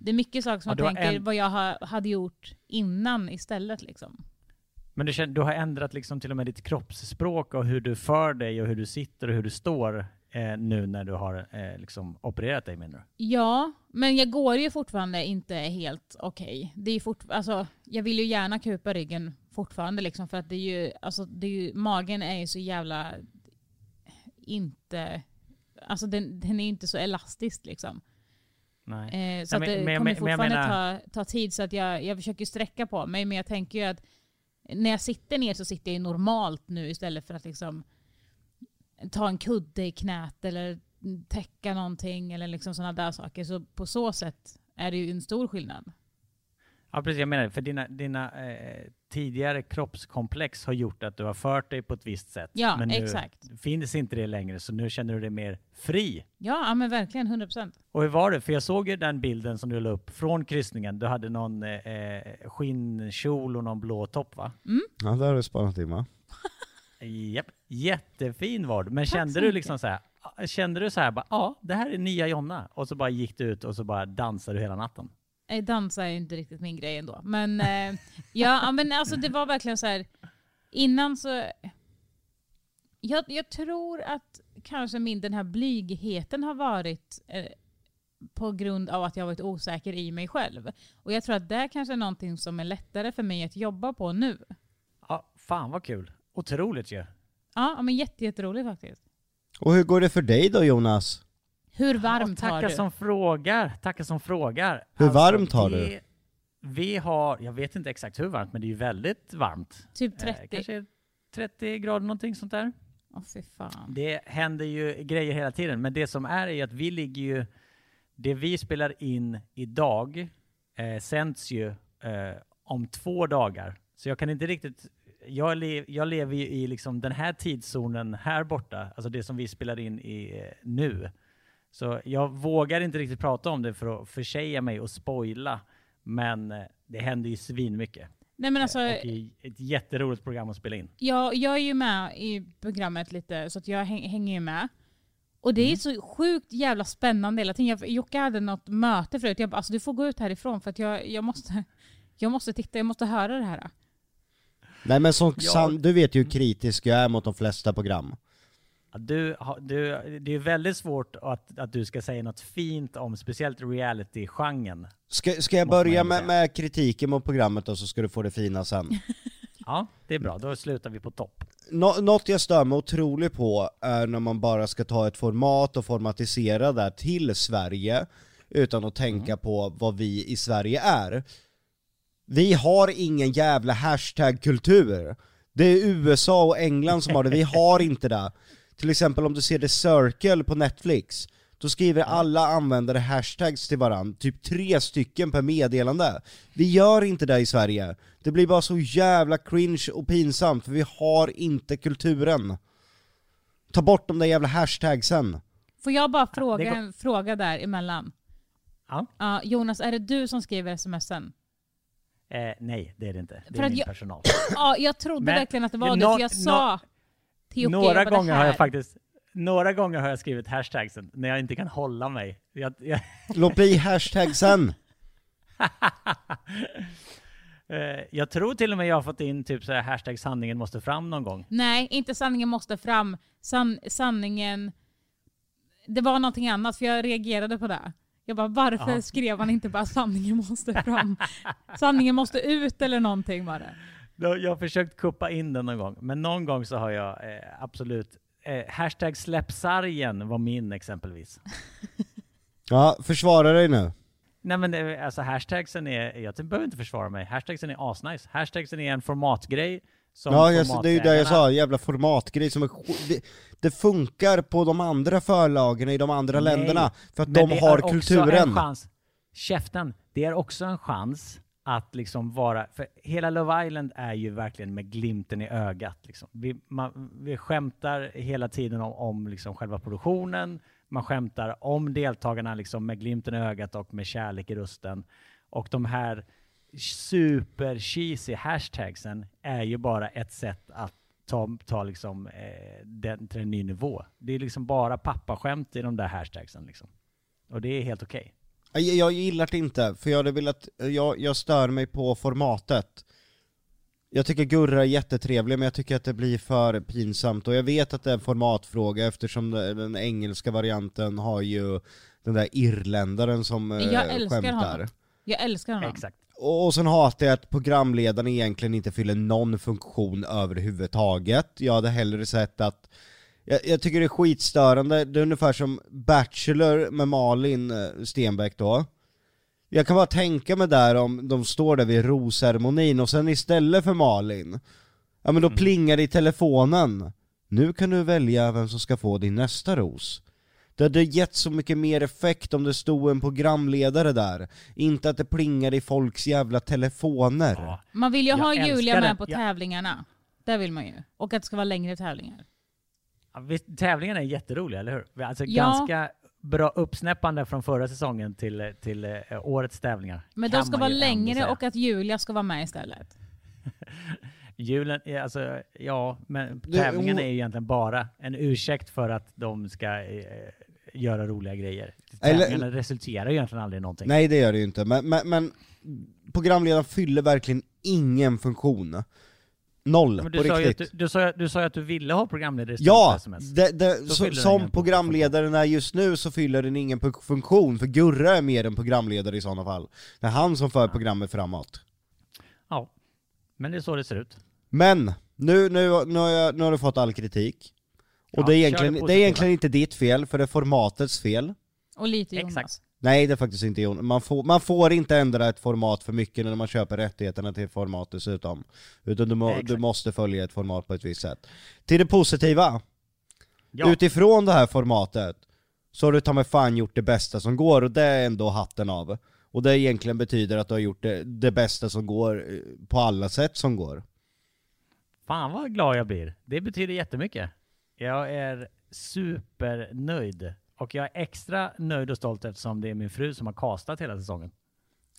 det är mycket saker som Ja, jag tänker en- vad jag ha, hade gjort innan istället liksom. Men du, känner, du har ändrat liksom till och med ditt kroppsspråk och hur du för dig och hur du sitter och hur du står eh, nu när du har eh, liksom opererat dig menar du? Ja, men jag går ju fortfarande inte helt okej. Det är ju fort, alltså, jag vill ju gärna kupa ryggen fortfarande liksom för att det är ju, alltså, det är ju, magen är ju så jävla inte, alltså den, den är inte så elastisk liksom. Nej. Eh, så Nej, men- det kommer men- fortfarande menar- ta, ta tid så att jag, jag försöker sträcka på mig men jag tänker ju att när jag sitter ner så sitter jag ju normalt nu istället för att liksom ta en kudde i knät eller täcka någonting eller liksom sådana där saker. Så på så sätt är det ju en stor skillnad. Ja precis, jag menar för dina, dina eh, tidigare kroppskomplex har gjort att du har fört dig på ett visst sätt. Ja, men nu exakt. finns inte det längre så nu känner du dig mer fri. Ja, ja men verkligen 100%. Och hur var det? För jag såg ju den bilden som du la upp från kryssningen. Du hade någon eh, skinnkjol och någon blå topp va? Ja, det har du spanat in va? Japp. Jättefin var du. Men Tack kände så du liksom så här, kände du så här bara, ja det här är nya Jonna? Och så bara gick du ut och så bara dansade du hela natten? Nej, Dansa är ju inte riktigt min grej ändå. Men, eh, ja, men alltså det var verkligen så här. Innan så... Jag, jag tror att kanske min den här blygheten har varit eh, på grund av att jag har varit osäker i mig själv. Och jag tror att det är kanske är någonting som är lättare för mig att jobba på nu. Ja, fan vad kul. Otroligt ju. Ja, ja, men jätte, jätteroligt faktiskt. Och hur går det för dig då Jonas? Hur varmt ja, har tacka du? som frågar, tacka som frågar. Hur varmt har det- du? Vi har, jag vet inte exakt hur varmt, men det är ju väldigt varmt. Typ 30? Eh, kanske 30 grader någonting sånt där. Åh fy fan. Det händer ju grejer hela tiden, men det som är är ju att vi ligger ju, det vi spelar in idag eh, sänds ju eh, om två dagar. Så jag kan inte riktigt, jag, le, jag lever ju i liksom den här tidszonen här borta, alltså det som vi spelar in i eh, nu. Så jag vågar inte riktigt prata om det för att försäga mig och spoila, men eh, det händer ju svinmycket. Nej men alltså, Och ett jätteroligt program att spela in. jag, jag är ju med i programmet lite så att jag häng, hänger ju med. Och det är Mm. så sjukt jävla spännande hela tiden. Jag, Jocke hade något möte förut. Jag bara, alltså du får gå ut härifrån för att jag, jag, måste, jag måste titta, jag måste höra det här. Nej men som Ja. san, du vet ju hur kritisk jag är mot de flesta program. Du, du, det är väldigt svårt att, att du ska säga något fint om speciellt reality-genren. Ska, ska jag börja med, med kritiken mot programmet och så ska du få det fina sen? Ja, det är bra. Då slutar vi på topp. Nå, något jag stör mig otroligt på är när man bara ska ta ett format och formatisera det till Sverige utan att tänka på vad vi i Sverige är. Vi har ingen jävla hashtag-kultur. Det är USA och England som har det, vi har inte det. Till exempel om du ser The Circle på Netflix, då skriver alla användare hashtags till varandra, typ tre stycken per meddelande. Vi gör inte det i Sverige. Det blir bara så jävla cringe och pinsamt, för vi har inte kulturen. Ta bort de där jävla hashtagsen. Får jag bara fråga det går- en fråga där emellan? Ja. Ja, Jonas, är det du som skriver smsen? Eh, nej, det är det inte. Det För är att min jag- personal. Ja, jag trodde Men- verkligen att det var det, för jag sa till Jocke, Några gånger det har jag här- faktiskt några gånger har jag skrivit hashtagsen när jag inte kan hålla mig. Jag, jag, Låt bli hashtagsen. eh, jag tror till och med jag har fått in typ så här hashtag sanningen måste fram någon gång. Nej, inte sanningen måste fram. San, sanningen... Det var någonting annat, för jag reagerade på det. Jag bara, varför Ja. skrev han inte bara sanningen måste fram? sanningen måste ut eller någonting var det. Jag har försökt kuppa in den någon gång, men någon gång så har jag eh, absolut eh, hashtag släppsargen var min exempelvis. Ja, försvara dig nu. Nej men alltså hashtagsen är, jag behöver inte försvara mig, hashtagsen är asnice. Hashtagsen är en formatgrej som Ja, jag, det är ju det jag sa, jävla formatgrej som är det, det funkar på de andra förlagen i de andra Nej, länderna, för att de har kulturen. Käften, det är också en chans att liksom vara, för hela Love Island är ju verkligen med glimten i ögat. Liksom. Vi, man, vi skämtar hela tiden om, om liksom själva produktionen, man skämtar om deltagarna liksom med glimten i ögat och med kärlek i rösten. Och de här super cheesy hashtagsen är ju bara ett sätt att ta, ta liksom, eh, den till en ny nivå. Det är liksom bara pappaskämt i de där hashtagsen. Liksom. Och det är helt okej. Okay jag gillar det inte, för jag hade velat, jag, jag stör mig på formatet. Jag tycker Gurra är jättetrevlig, men jag tycker att det blir för pinsamt, och jag vet att det är en formatfråga eftersom den engelska varianten har ju den där irländaren som eh, Jag älskar skämtar. honom. Jag älskar honom. Exakt. Och, och sen hatar jag att programledaren egentligen inte fyller någon funktion överhuvudtaget. Jag hade hellre sett att jag, jag tycker det är skitstörande, det är ungefär som Bachelor med Malin eh, Stenbeck då. Jag kan bara tänka mig där om de står där vid rosceremonin och sen istället för Malin, ja men då plingar det i telefonen. Nu kan du välja vem som ska få din nästa ros. Det hade gett så mycket mer effekt om det stod en programledare där, inte att det plingar i folks jävla telefoner. Ja. Man vill ju Jag ha Julia med på Jag- tävlingarna. Det vill man ju. Och att det ska vara längre tävlingar. Tävlingarna är jätteroliga, eller hur? Alltså Ja. ganska bra uppsnäppande från förra säsongen till, till eh, årets tävlingar. Men de ska vara längre och att Julia ska vara med istället. Julen, alltså, ja, men tävlingen är ju egentligen bara en ursäkt för att de ska eh, göra roliga grejer. Eller- Tävlingarna resulterar ju egentligen aldrig i någonting. Nej det gör det ju inte, men, men, men programledaren fyller verkligen ingen funktion. Noll, Men på du, sa ju att riktigt. du, du, sa, du sa ju att du ville ha programledare istället för Ja! SMS. Det, det, Så som programledaren är just nu så fyller den ingen funktion, för Gurra är mer en programledare i sådana fall. Det är han som för programmet framåt. Ja, men det är så det ser ut. Men, nu, nu, nu, har, jag, nu har du fått all kritik. Och Ja, det, är egentligen, det det är egentligen inte ditt fel, för det är formatets fel. Och lite Exakt. Nej det är faktiskt inte Jon. Man får, man får inte ändra ett format för mycket när man köper rättigheterna till ett format dessutom. Utan du, må, Exakt. du måste följa ett format på ett visst sätt. Till det positiva, Ja, utifrån det här formatet, så har du ta mig fan gjort det bästa som går, och det är ändå hatten av. Och det egentligen betyder att du har gjort det, det bästa som går, eh, på alla sätt som går. fan vad glad jag blir. Det betyder jättemycket. Jag är supernöjd. Och jag är extra nöjd och stolt eftersom det är min fru som har castat hela säsongen.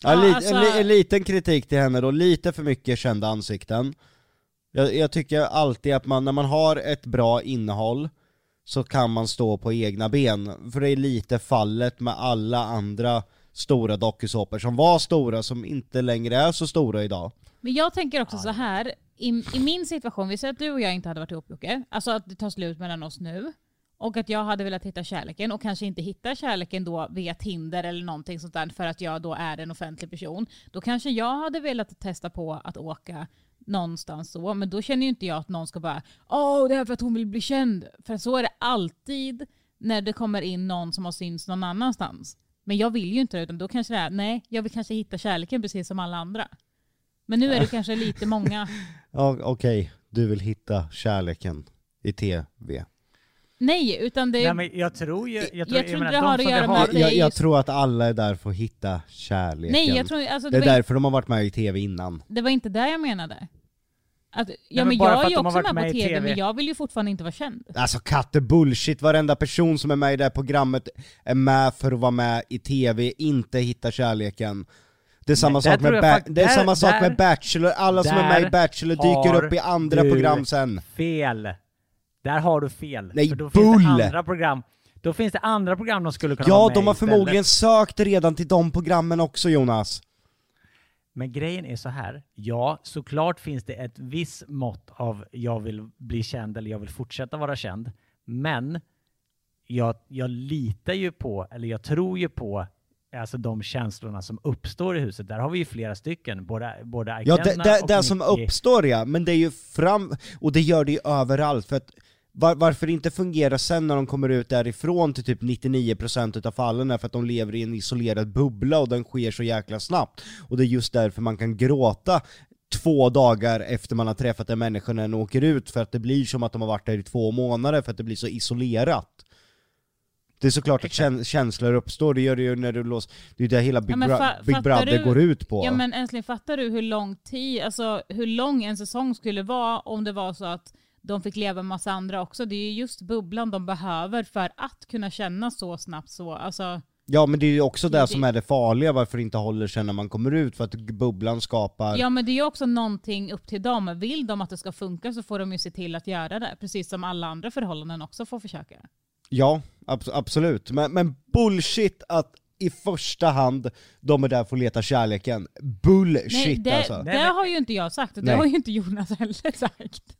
Ja, Ja, li, alltså- en, li, en liten kritik till henne då, lite för mycket kända ansikten. Jag, jag tycker alltid att man, när man har ett bra innehåll, så kan man stå på egna ben. För det är lite fallet med alla andra stora dokusåpor som var stora, som inte längre är så stora idag. Men jag tänker också så här. I, I min situation, vi säger att du och jag inte hade varit ihop Jocke, alltså att det tar slut mellan oss nu. Och att jag hade velat hitta kärleken och kanske inte hitta kärleken då via Tinder eller någonting sånt där för att jag då är en offentlig person. Då kanske jag hade velat testa på att åka någonstans så, men då känner ju inte jag att någon ska bara Åh, det är för att hon vill bli känd. För så är det alltid när det kommer in någon som har synts någon annanstans. Men jag vill ju inte det, utan då kanske det är, nej, jag vill kanske hitta kärleken precis som alla andra. Men nu är det kanske lite många. Ja, okej, du vill hitta kärleken i TV. Nej, utan det Nej, är... men jag tror ju... Jag Jag tror, tror menar, det de har att göra med att det Jag, är jag tror att alla är där för att hitta kärleken. Nej, jag tror alltså, det det, är därför de har varit med i TV innan. det var inte det jag menade. Att, ja, men men bara jag för är ju att de har också varit med på med i TV, TV. men jag vill ju fortfarande inte vara känd. Alltså katte bullshit, varenda person som är med i det här programmet är med för att vara med i TV, inte hitta kärleken. Det är samma, där sak tror med, jag ba- det är där- samma sak där- med Bachelor, alla som är med i Bachelor dyker upp i andra program sen. Fel. Där har du fel. Nej, För då finns det bull! andra program. Då finns det andra program de skulle kunna Ja, med de har istället. förmodligen sökt redan till de programmen också Jonas. Men grejen är så här. Ja, såklart finns det ett viss mått av jag vill bli känd eller jag vill fortsätta vara känd. Men jag, jag litar ju på, eller jag tror ju på alltså de känslorna som uppstår i huset. Där har vi ju flera stycken. Både, både Ja, Ikenna det, det, och det som uppstår ja, men det är ju fram, och det gör det ju överallt, för att var, varför det inte fungerar sen när de kommer ut därifrån till typ 99% utav fallen är för att de lever i en isolerad bubbla och den sker så jäkla snabbt. Och det är just därför man kan gråta två dagar efter man har träffat en människa när den åker ut, för att det blir som att de har varit där i två månader, för att det blir så isolerat. Det är såklart att kän- känslor uppstår, det gör det ju när du låser, det är det hela Big, Ja, fa- Big Brother du- går ut på. Ja men älskling, fattar du hur lång tid, alltså hur lång en säsong skulle vara om det var så att de fick leva med massa andra också. Det är ju just bubblan de behöver för att kunna känna så snabbt så. Alltså, Ja men det är ju också det Det- som är det farliga, varför det inte håller sig när man kommer ut, för att bubblan skapar... ja men det är ju också någonting upp till dem. Vill de att det ska funka så får de ju se till att göra det. Precis som alla andra förhållanden också får försöka. Ja, abs- absolut. Men, men bullshit att i första hand, de är där för att leta kärleken. Bullshit Nej, det, alltså. det har ju inte jag sagt och det Nej. har ju inte Jonas heller sagt.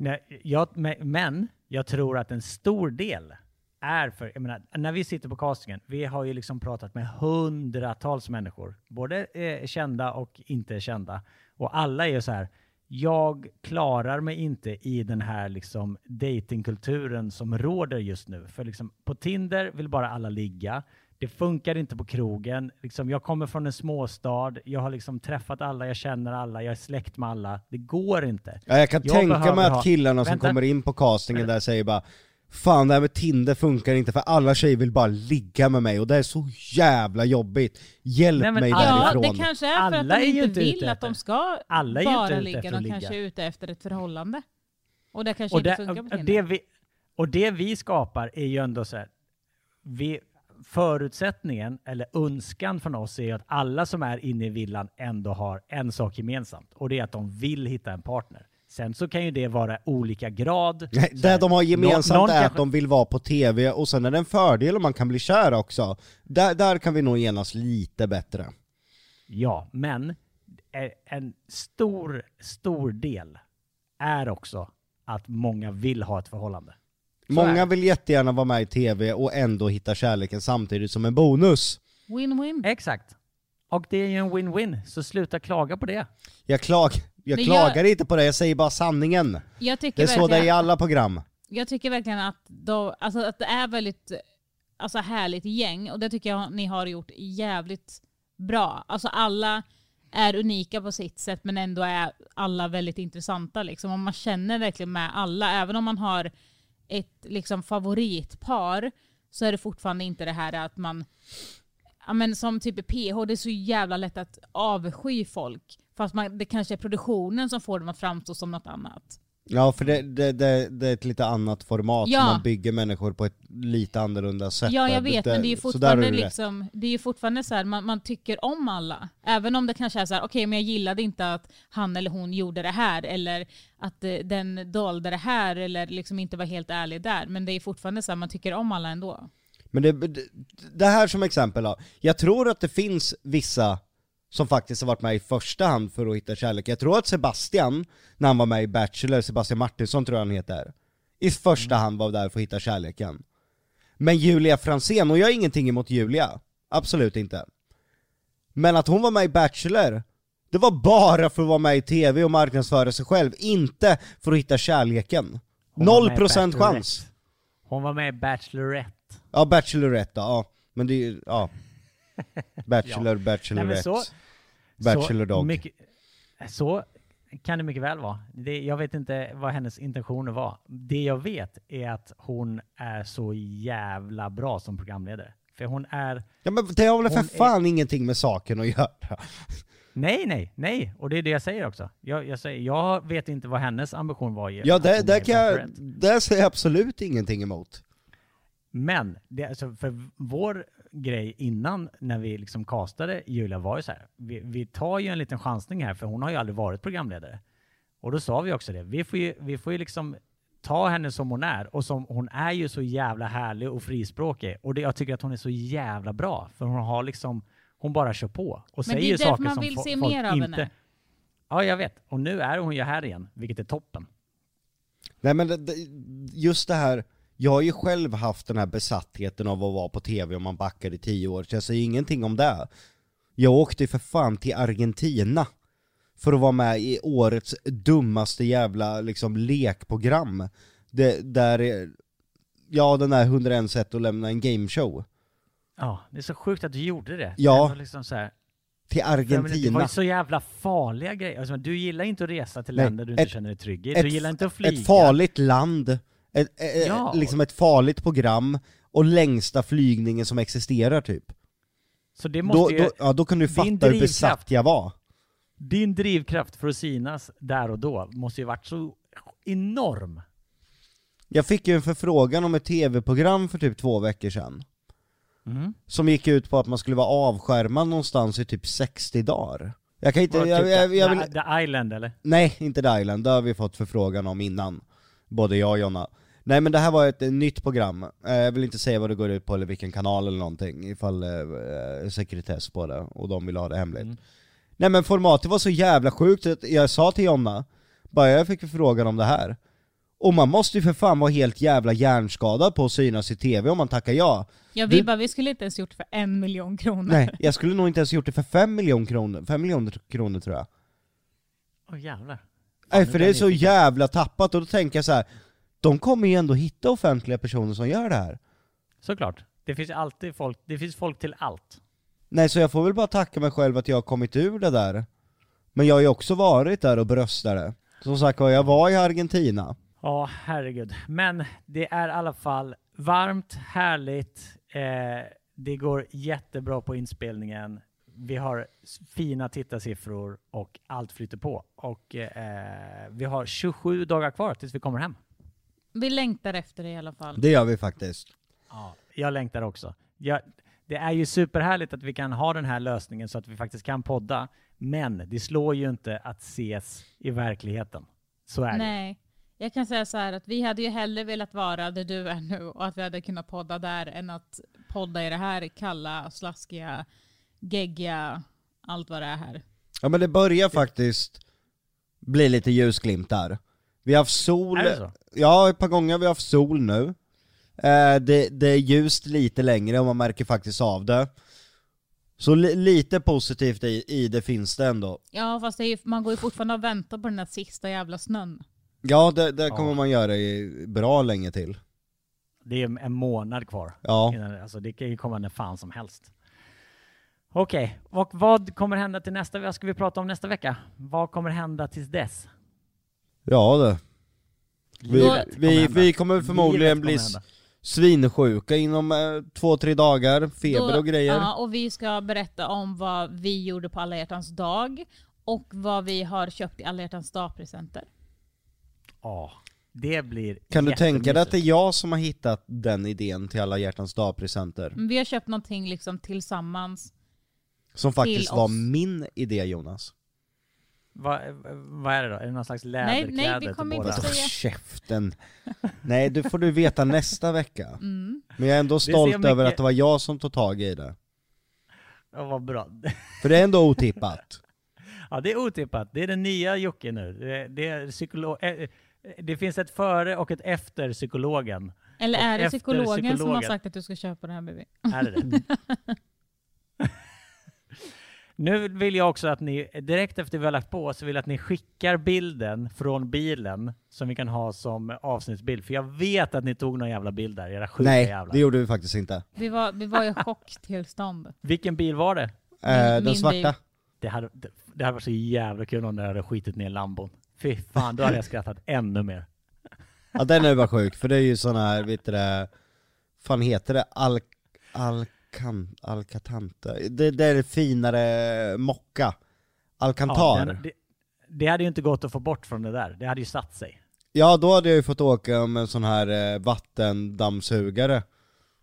Nej, jag, men- jag tror att en stor del är för, jag menar, när vi sitter på castingen, vi har ju liksom pratat med hundratals människor, både eh, kända och inte kända. Och alla är ju så här, jag klarar mig inte i den här liksom datingkulturen som råder just nu. För liksom, på Tinder vill bara alla ligga. Det funkar inte på krogen. Liksom, jag kommer från en småstad. Jag har liksom träffat alla, jag känner alla, jag är släkt med alla. Det går inte. Ja, jag kan Jag tänka mig att ha- killarna som Vänta. kommer in på castingen där säger bara Fan det här med Tinder funkar inte för alla tjejer vill bara ligga med mig och det är så jävla jobbigt. Hjälp Nej, men mig alla- Ja, därifrån. det kanske är för Alla att de inte inte vill att de ska Alla bara ligga, de kanske är ute efter ett förhållande. Och det kanske Och inte det, funkar på och, Tinder. det vi, och det vi skapar är ju ändå så här, vi, förutsättningen, eller önskan från oss är att alla som är inne i villan ändå har en sak gemensamt. Och det är att de vill hitta en partner. Sen så kan ju det vara olika grad. Nej, Det de har gemensamt någon är att kanske- de vill vara på TV och sen är det en fördel om man kan bli kär också. Där, där kan vi nog enas lite bättre. Ja, men eh, en stor, stor del är också att många vill ha ett förhållande. Många vill jättegärna vara med i TV och ändå hitta kärleken samtidigt som en bonus. Win-win. Exakt. Och det är ju en win-win, så sluta klaga på det. Jag, klag, jag Men klagar jag- inte på det, jag säger bara sanningen. Jag tycker, Det är så det är verkligen, i alla program. jag tycker verkligen att, då, alltså att det är väldigt alltså härligt gäng och det tycker jag ni har gjort jävligt bra. Alltså alla är unika på sitt sätt men ändå är alla väldigt intressanta liksom. Och man känner verkligen med alla. Även om man har ett liksom favoritpar så är det fortfarande inte det här att man Ja men som typ PH, det är så jävla lätt att avsky folk. Fast man, det kanske är produktionen som får dem att framstå som något annat. Ja för det, det, det, det är ett lite annat format, Ja. man bygger människor på ett lite annorlunda sätt. Ja jag vet men det är ju så där har fortfarande du rätt. liksom, det är ju fortfarande så här, man, man tycker om alla. Även om det kanske är så här, okej men jag gillade inte att han eller hon gjorde det här eller att eh, den dolde det här eller liksom inte var helt ärlig där. Men det är fortfarande så här, man tycker om alla ändå. Men det, det, det här som exempel då, jag tror att det finns vissa som faktiskt har varit med i första hand för att hitta kärlek. Jag tror att Sebastian, när han var med i Bachelor, Sebastian Martinsson tror jag han heter, i första hand var där för att hitta kärleken. Men Julia Fransén, och jag har ingenting emot Julia, absolut inte. Men att hon var med i Bachelor, det var bara för att vara med i TV och marknadsföra sig själv, inte för att hitta kärleken. Noll procent chans. Hon var med i Bachelorette. Ja, Bachelorette ja. Men det är ju, ja. Bachelor, Nej, Bachelorette. så- Bachelor så. Mycket, så kan det mycket väl vara. Det, jag vet inte vad hennes intentioner var. Det jag vet är att hon är så jävla bra som programledare. För hon är... Ja men det har väl för Hon är- fan ingenting med saken att göra. Nej, nej, nej. Och det är det jag säger också. Jag, jag, säger, jag vet inte vad hennes ambition var. Ja, det, hon det är kan jag, det säger jag absolut ingenting emot. Men, det, alltså, för vår grej innan när vi liksom castade Julia var ju så här. Vi, vi tar ju en liten chansning här för hon har ju aldrig varit programledare. Och då sa vi också det. Vi får ju, vi får ju liksom ta henne som hon är. Och som, hon är ju så jävla härlig och frispråkig. Och det, jag tycker att hon är så jävla bra. För hon har liksom, hon bara kör på. Och Men säger det är därför saker man som vill se folk mer av inte... henne. Ja, jag vet. Och nu är hon ju här igen, vilket är toppen. Nej men just det här, jag har ju själv haft den här besattheten av att vara på TV om man backar i tio år, så jag säger ingenting om det. Jag åkte ju för fan till Argentina för att vara med i årets dummaste jävla liksom lekprogram. Det, där, är- ja den där 101 sätt att lämna en gameshow. Ja, det är så sjukt att du gjorde det. Ja. Det liksom så här, Till Ja, men Det var Argentina. ju så jävla farliga grejer. Alltså, du gillar inte att resa till länder du inte ett- känner dig trygg i. ett- Du gillar inte att flyga. Ett farligt land, ett, ett, Ja. liksom ett farligt program, och längsta flygningen som existerar typ. Så det Då, måste ju, då, ja, då kan du fatta hur besatt jag var. Din drivkraft för att synas där och då måste ju varit så enorm. Jag fick ju en förfrågan om ett tv-program för typ två veckor sedan. Mm. Som gick ut på att man skulle vara avskärmad någonstans i typ 60 dagar. Jag kan inte, jag, typ jag, jag the, vill, the Island eller? nej inte The Island, det har vi fått förfrågan om innan. Både jag och Jonna. Nej men det här var ett eh, nytt program, eh, jag vill inte säga vad det går ut på eller vilken kanal eller någonting ifall eh, eh, sekretess på det och de vill ha det hemligt. Mm. Nej men formatet var så jävla sjukt att jag sa till Jonna, bara jag fick frågan om det här. Och man måste ju för fan vara helt jävla hjärnskadad på att synas i TV om man tackar ja. Ja, vi Du- bara, vi skulle inte ens gjort det för en miljon kronor. Nej, jag skulle nog inte ens gjort det för fem miljoner kronor, fem miljoner kronor tror jag. Åh jävlar. Nej för det är så jävla tappat, och då tänker jag så här. de kommer ju ändå hitta offentliga personer som gör det här. Såklart. Det finns alltid folk, det finns folk till allt. Nej så jag får väl bara tacka mig själv att jag har kommit ur det där. Men jag har ju också varit där och bröstade. Som sagt var, jag var i Argentina. Ja, herregud. Men det är i alla fall varmt, härligt. Eh, det går jättebra på inspelningen. Vi har fina tittarsiffror och allt flyter på. Och eh, vi har 27 dagar kvar tills vi kommer hem. Vi längtar efter det i alla fall. Det gör vi faktiskt. Ja, jag längtar också. Jag, det är ju superhärligt att vi kan ha den här lösningen så att vi faktiskt kan podda. Men det slår ju inte att ses i verkligheten. Så är det. Nej. Jag kan säga så här att vi hade ju hellre velat vara där du är nu och att vi hade kunnat podda där än att podda i det här kalla, slaskiga, geggiga, allt vad det är här. Ja men det börjar faktiskt bli lite ljusglimtar. Vi har haft sol, Är det så? ja ett par gånger har vi haft sol nu. Eh, det, det är ljust lite längre och man märker faktiskt av det. Så li, lite positivt i, i det finns det ändå. Ja fast det är ju, man går ju fortfarande och väntar på den där sista jävla snön. Ja det, det kommer Ja. man göra i bra länge till. Det är en månad kvar. Ja. Innan, alltså det kan ju komma när fan som helst. Okej, och vad kommer hända till nästa Vad ska vi prata om nästa vecka? Vad kommer hända tills dess? Ja det. Vi, Livet kommer vi, hända. vi kommer förmodligen Livet bli kommer svinsjuka inom eh, två, tre dagar, feber Då- och grejer. Ja, och vi ska berätta om vad vi gjorde på alla hjärtans dag och vad vi har köpt i alla hjärtans dag-presenter. Ja, det blir Kan du tänka dig att det är jag som har hittat den idén till alla hjärtans dag-presenter? Men vi har köpt någonting liksom tillsammans. Som faktiskt Till var oss. min idé Jonas. Vad, vad är det då? Är det någon slags nej, läderkläder vi till kommer inte säga- käften! Nej, det får du veta nästa vecka. Mm. Men jag är ändå stolt mycket- över att det var jag som tog tag i det. Ja, vad bra. För det är ändå otippat. Ja, det är otippat. Det är den nya Jocke nu. Det, det, är psykolo- eh, det finns ett före och ett efter psykologen. Eller är det efter psykologen, som har psykologen. sagt att du ska köpa det här baby? Är det det? nu vill jag också att ni, direkt efter vi har lagt på, så vill jag att ni skickar bilden från bilen som vi kan ha som avsnittsbild. För jag vet att ni tog någon jävla bild där, era sjuka Nej, jävlar. det gjorde vi faktiskt inte. Vi var, vi var i chocktillstånd. Vilken bil var det? Eh, den min svarta. bil. Det hade, det, det hade varit så jävla kul om det hade skitit ner lambon. Fy fan, då hade jag skrattat ännu mer. Ja den är bara sjuk, för det är ju sån här, vet du det, fan heter det? Al... Alcan... Alcatante? Det, det är finare mocka. Alcantar. Ja, det, det hade ju inte gått att få bort från det där. Det hade ju satt sig. Ja då hade jag ju fått åka med en sån här eh, vattendammsugare.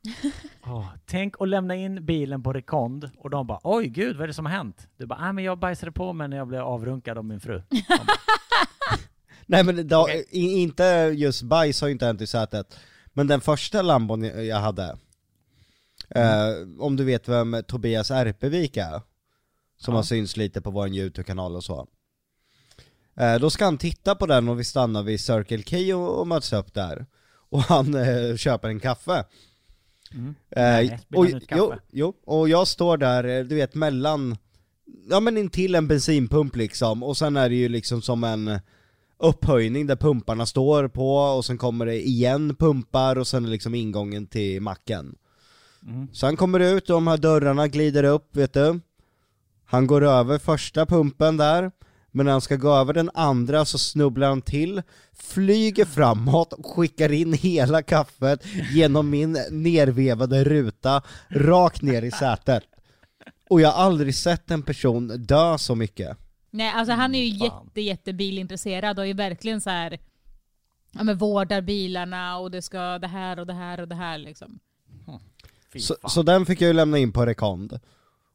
Åh, tänk att lämna in bilen på Rekond och de bara oj gud vad är det som har hänt? Du bara, nej men jag bajsade på mig när jag blev avrunkad av min fru. Nej men det, Okej. i, inte just bajs har ju inte hänt i sätet, men den första lambon jag jag eh, om du vet vem Tobias Erpevik är, som Ja. har synts lite på vår YouTube-kanal och så. Eh, då ska han titta på den och vi stannar vid Circle K och, och möts upp där. Och han eh, köper en kaffe. mm. Eh, Nej, och, kaffe? jo, jo, och jag står där, eh, du vet mellan, ja men intill en bensinpump liksom, och sen är det ju liksom som en upphöjning där pumparna står på, och sen kommer det igen pumpar, och sen är liksom ingången till macken. Mm. Så han kommer ut, och de här dörrarna glider upp, vet du. Han går över första pumpen där, men när han ska gå över den andra så snubblar han till, flyger framåt och skickar in hela kaffet genom min nervevade ruta, rakt ner i sätet. Och jag har aldrig sett en person dö så mycket. Nej, alltså han är ju fan. jätte, jätte bilintresserad och är ju verkligen så här, ja men vårdar bilarna och det ska det här och det här och det här liksom. Så, så den fick jag ju lämna in på Rekond.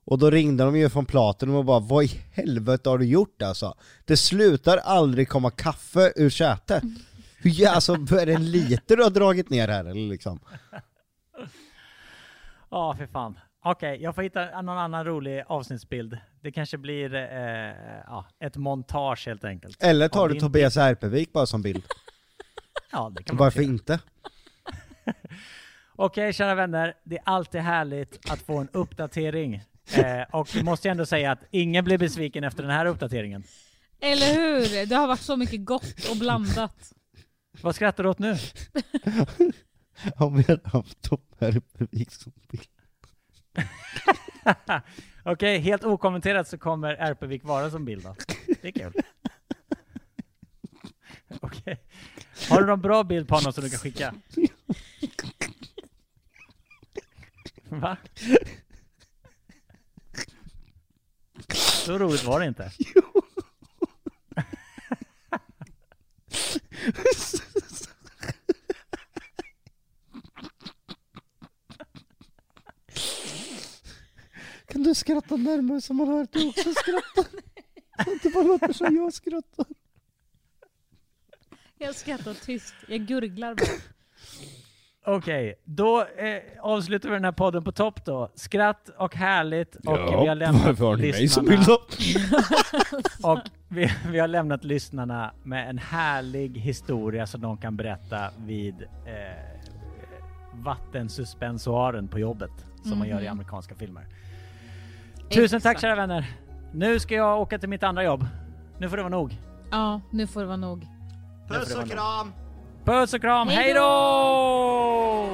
Och då ringde de ju från Platinum och bara 'Vad i helvete har du gjort alltså?' Det slutar aldrig komma kaffe ur sätet. Hur, ja, alltså, är det en liter du har dragit ner här eller liksom? Ja, för fan. Okej, jag får hitta någon annan rolig avsnittsbild. Det kanske blir eh, ja, ett montage helt enkelt. Eller tar du Tobias Erpevik bara som bild? Ja, det kan man Varför inte? Okej, kära vänner. Det är alltid härligt att få en uppdatering. Eh, och vi måste ju ändå säga att ingen blir besviken efter den här uppdateringen. Eller hur? Det har varit så mycket gott och blandat. Vad skrattar du åt nu? Om vi hade haft Tom Erpevik som bild. Okej, helt okommenterat så kommer Erpevik vara som bild då. Det är kul. Okej. Har du någon bra bild på honom som du kan skicka? Va? Så roligt var det inte. Kan du skratta närmare så man hör att du också skrattar? Det bara låter som jag skrattar. Jag skrattar tyst. Jag gurglar bara. Okej, då eh, avslutar vi den här podden på topp då. Skratt och härligt och vi har lämnat varför har ni mig som lyssnarna-? Och vi, vi har lämnat lyssnarna med en härlig historia som de kan berätta vid eh, vattensuspensoaren på jobbet som man gör i amerikanska filmer. Tusen tack Exakt. kära vänner! Nu ska jag åka till mitt andra jobb. Nu får det vara nog. Ja, nu får det vara nog. Puss och kram! Puss och kram, Hej då!